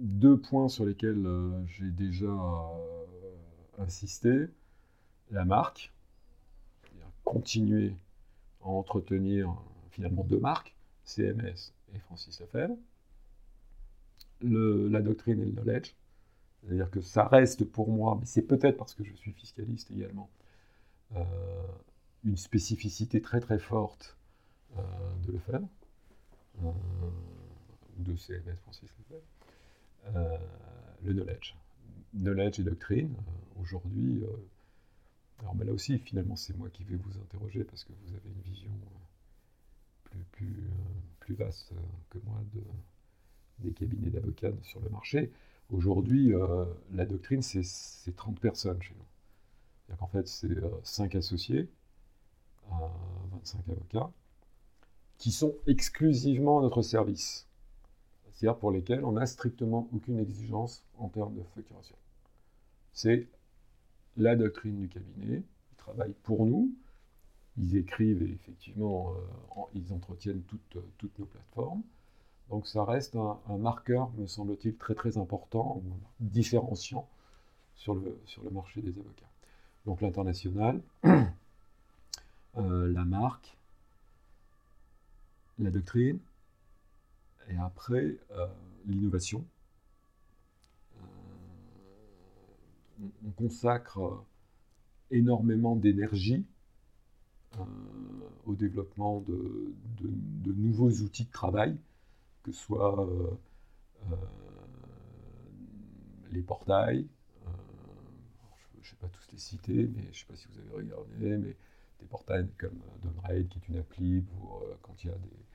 deux points sur lesquels euh, j'ai déjà euh, insisté. La marque, continuer à entretenir finalement deux marques, CMS et Francis Lefebvre. la doctrine et le knowledge, c'est-à-dire que ça reste pour moi, mais c'est peut-être parce que je suis fiscaliste également, euh, une spécificité très très forte de Lefebvre, ou de CMS Francis Lefebvre. Euh, le knowledge. Knowledge et doctrine, euh, aujourd'hui, euh, alors là aussi, finalement, c'est moi qui vais vous interroger parce que vous avez une vision plus, plus, plus vaste que moi de, des cabinets d'avocats sur le marché. Aujourd'hui, la doctrine, c'est 30 personnes chez nous. C'est-à-dire qu'en fait, c'est 5 associés, 25 avocats, qui sont exclusivement à notre service c'est-à-dire pour lesquels on n'a strictement aucune exigence en termes de facturation. C'est la doctrine du cabinet, ils travaillent pour nous, ils écrivent et effectivement euh, ils entretiennent toutes, toutes, nos plateformes. Donc ça reste un, marqueur, me semble-t-il, très très important, différenciant sur le, sur le marché des avocats. Donc l'international, [CLEARS THROAT] euh, la marque, la doctrine, et après, euh, l'innovation. Euh, on, consacre énormément d'énergie euh, au développement de, nouveaux outils de travail, que ce soit les portails, je ne sais pas tous les citer, mais je ne sais pas si vous avez regardé, mais des portails comme Donraid, qui est une appli pour quand il y a des,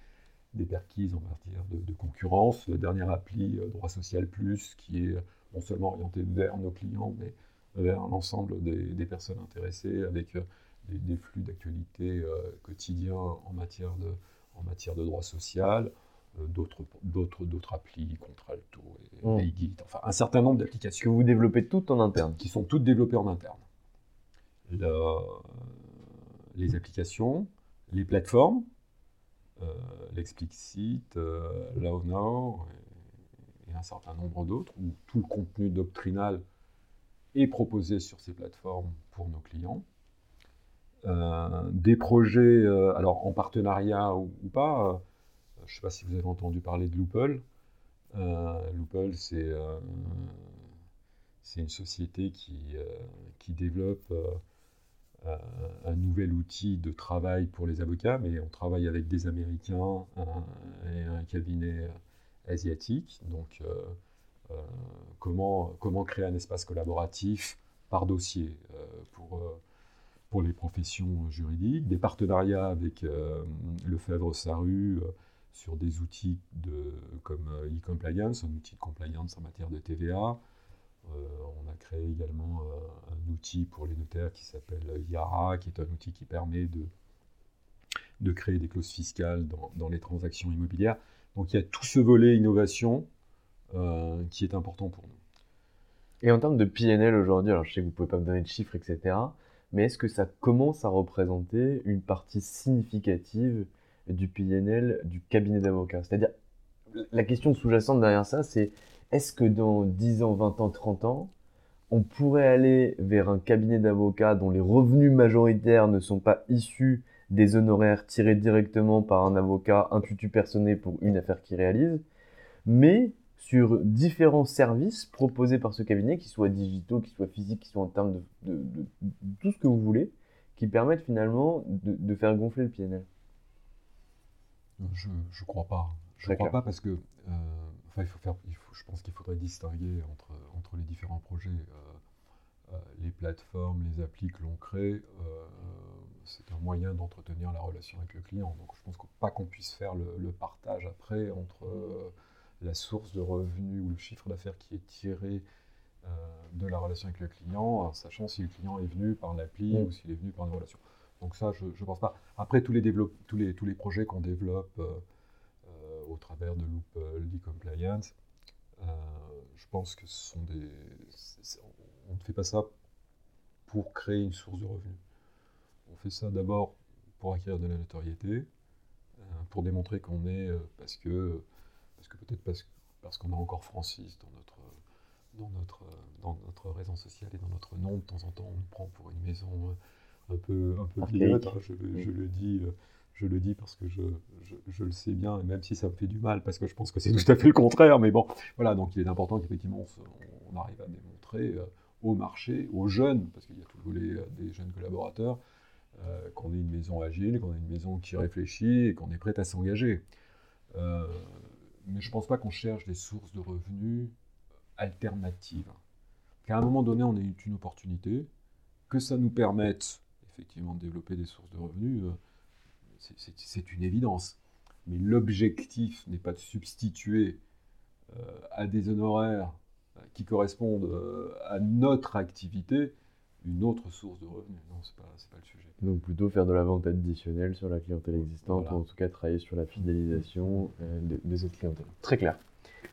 des perquises en matière de, concurrence. La dernière appli euh, Droit Social Plus, qui est non seulement orientée vers nos clients, mais vers l'ensemble des, personnes intéressées, avec euh, des, flux d'actualité euh, quotidiens en matière de, en matière de droit social, d'autres, applis, Contralto et mmh. enfin un certain nombre d'applications. Que vous développez toutes en interne Qui sont toutes développées en interne. les applications, les plateformes, euh, l'explicite, euh, Now et, et, un certain nombre d'autres, où tout le contenu doctrinal est proposé sur ces plateformes pour nos clients. Euh, des projets, alors en partenariat ou, pas, je ne sais pas si vous avez entendu parler de Loople. Loople, c'est une société qui développe un nouvel outil de travail pour les avocats, mais on travaille avec des Américains et un cabinet asiatique. Donc, euh, euh, comment, comment créer un espace collaboratif par dossier euh, pour, pour les professions juridiques, des partenariats avec Lefebvre Saru sur des outils de, comme e-compliance, un outil de compliance en matière de TVA, on a créé également euh, un outil pour les notaires qui s'appelle Yara, qui est un outil qui permet de, de créer des clauses fiscales dans, les transactions immobilières. Donc il y a tout ce volet innovation euh, qui est important pour nous. Et en termes de PNL aujourd'hui, alors je sais que vous ne pouvez pas me donner de chiffres, etc., mais est-ce que ça commence à représenter une partie significative du PNL du cabinet d'avocats? C'est-à-dire, la question sous-jacente derrière ça, c'est est-ce que dans 10 ans, 20 ans, 30 ans, on pourrait aller vers un cabinet d'avocats dont les revenus majoritaires ne sont pas issus des honoraires tirés directement par un avocat, un tutu personné pour une affaire qu'il réalise, mais sur différents services proposés par ce cabinet, qu'ils soient digitaux, qu'ils soient physiques, qu'ils soient en termes de, tout ce que vous voulez, qui permettent finalement de, faire gonfler le PNL Je ne crois pas. Je ne crois pas parce que, euh, enfin, il faut faire, il faut, je pense qu'il faudrait distinguer entre, entre les différents projets. Euh, euh, les plateformes, les applis que l'on crée, c'est un moyen d'entretenir la relation avec le client. Donc je pense pas qu'on puisse faire le, partage après entre la source de revenus ou le chiffre d'affaires qui est tiré euh, de la relation avec le client, sachant si le client est venu par l'appli ou s'il est venu par une relation. Donc ça, je ne pense pas. Après, tous les, tous les, tous les projets qu'on développe euh, euh, au travers de Loop e-compliance, je pense que ce sont des... On ne fait pas ça pour créer une source de revenus. On fait ça d'abord pour acquérir de la notoriété, pour démontrer qu'on est, parce que parce que peut-être parce, qu'on a encore Francis dans notre, dans, notre, dans notre raison sociale et dans notre nom, de temps en temps, on prend pour une maison euh, un peu, un peu. Hein, je, le dis. Euh, je le dis parce que je, je, le sais bien, même si ça me fait du mal, parce que je pense que c'est tout à fait le contraire, mais bon, voilà, donc il est important qu'effectivement on, arrive à démontrer euh, au marché, aux jeunes, parce qu'il y a tout le volet des jeunes collaborateurs, qu'on est une maison agile, qu'on est une maison qui réfléchit et qu'on est prête à s'engager mais je ne pense pas qu'on cherche des sources de revenus alternatives. Qu'à un moment donné, on ait une opportunité, que ça nous permette effectivement de développer des sources de revenus, euh, c'est une évidence. Mais l'objectif n'est pas de substituer euh, à des honoraires euh, qui correspondent à notre activité une autre source de revenus. Non, ce n'est pas, pas, le sujet. Donc plutôt faire de la vente additionnelle sur la clientèle existante, ou en tout cas travailler sur la fidélisation euh, de, cette clientèle. Très clair.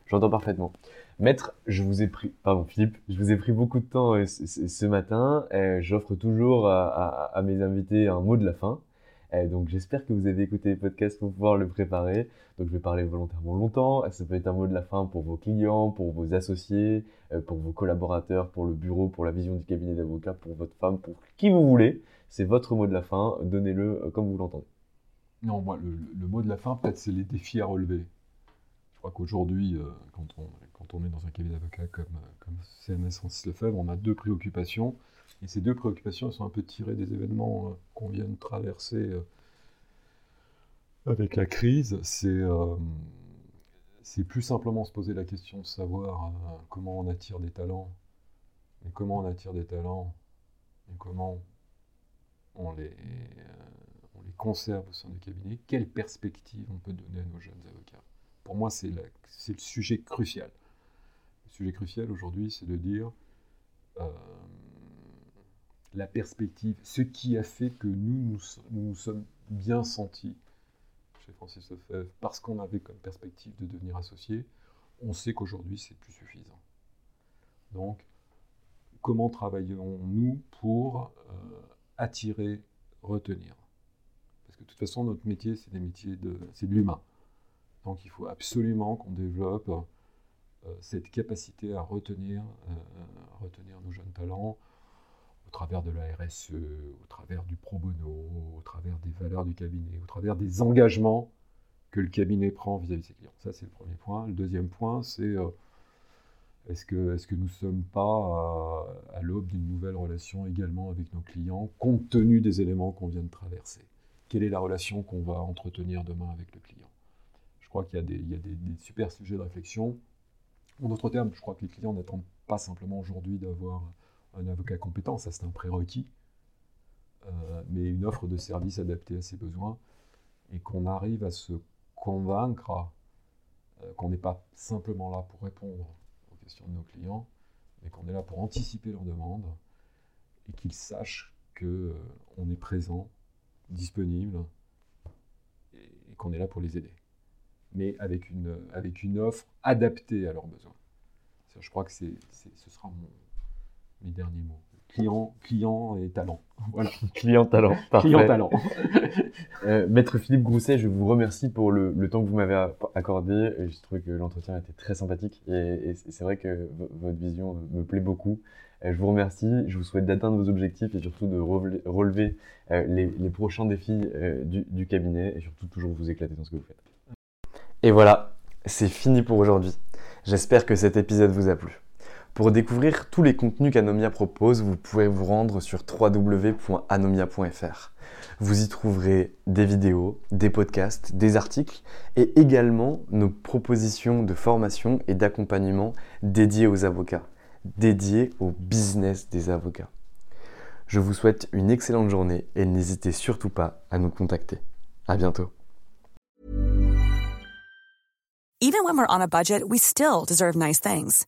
J'entends parfaitement. Maître, je vous ai pris, pardon Philippe, je vous ai pris beaucoup de temps euh, ce, matin. Euh, j'offre toujours à, mes invités un mot de la fin. Euh, donc j'espère que vous avez écouté les podcasts pour pouvoir le préparer. Donc je vais parler volontairement longtemps. Ça peut être un mot de la fin pour vos clients, pour vos associés, euh, pour vos collaborateurs, pour le bureau, pour la vision du cabinet d'avocat, pour votre femme, pour qui vous voulez. C'est votre mot de la fin. Donnez-le euh, comme vous l'entendez. Non, moi, le, mot de la fin, peut-être, c'est les défis à relever. Je crois qu'aujourd'hui, quand, on, quand on est dans un cabinet d'avocat comme, comme CMS Francis Lefebvre, on a deux préoccupations. Et ces deux préoccupations sont un peu tirées des événements euh, qu'on vient de traverser euh, avec la crise. Euh, c'est plus simplement se poser la question de savoir comment on attire des talents, et comment on attire des talents, et comment on les, on les conserve au sein du cabinet, quelle perspective on peut donner à nos jeunes avocats? Pour moi, c'est le sujet crucial. Le sujet crucial aujourd'hui, c'est de dire la perspective, ce qui a fait que nous nous, sommes bien sentis chez Francis Lefebvre, parce qu'on avait comme perspective de devenir associé, on sait qu'aujourd'hui c'est plus suffisant. Donc, comment travaillons-nous pour euh, attirer, retenir? Parce que de toute façon, notre métier, c'est des métiers de, c'est de l'humain. Donc, il faut absolument qu'on développe euh, cette capacité à retenir, euh, retenir nos jeunes talents, travers de la RSE, au travers du pro bono, au travers des valeurs du cabinet, au travers des engagements que le cabinet prend vis-à-vis de ses clients. Ça, c'est le premier point. Le deuxième point, c'est euh, est-ce que, est que nous ne sommes pas à, l'aube d'une nouvelle relation également avec nos clients, compte tenu des éléments qu'on vient de traverser? Quelle est la relation qu'on va entretenir demain avec le client? Je crois qu'il y a, des, super sujets de réflexion. En d'autres termes, je crois que les clients n'attendent pas simplement aujourd'hui d'avoir un avocat compétent, ça c'est un prérequis, euh, mais une offre de service adaptée à ses besoins, et qu'on arrive à se convaincre euh, qu'on n'est pas simplement là pour répondre aux questions de nos clients, mais qu'on est là pour anticiper leurs demandes, et qu'ils sachent qu'on euh, est présent, disponible, et, qu'on est là pour les aider. Mais avec une, offre adaptée à leurs besoins. Je crois que ce sera mon, mes derniers mots. Client, client et talent. Voilà. [LAUGHS] client talent. [LAUGHS] Parfait. Client talent. [LAUGHS] Euh, Maître Philippe Grousset, je vous remercie pour le, le temps que vous m'avez accordé. Je trouve que l'entretien était très sympathique et, c'est vrai que votre vision me plaît beaucoup. Euh, je vous remercie. Je vous souhaite d'atteindre vos objectifs et surtout de relever euh, les, les, prochains défis du, du cabinet et surtout toujours vous éclater dans ce que vous faites. Et voilà, c'est fini pour aujourd'hui. J'espère que cet épisode vous a plu. Pour découvrir tous les contenus qu'Anomia propose, vous pouvez vous rendre sur www.anomia.fr. Vous y trouverez des vidéos, des podcasts, des articles et également nos propositions de formation et d'accompagnement dédiées aux avocats, dédiées au business des avocats. Je vous souhaite une excellente journée et n'hésitez surtout pas à nous contacter. À bientôt. Even when we're on a budget, we still deserve nice things.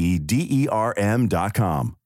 E D E R M dot com.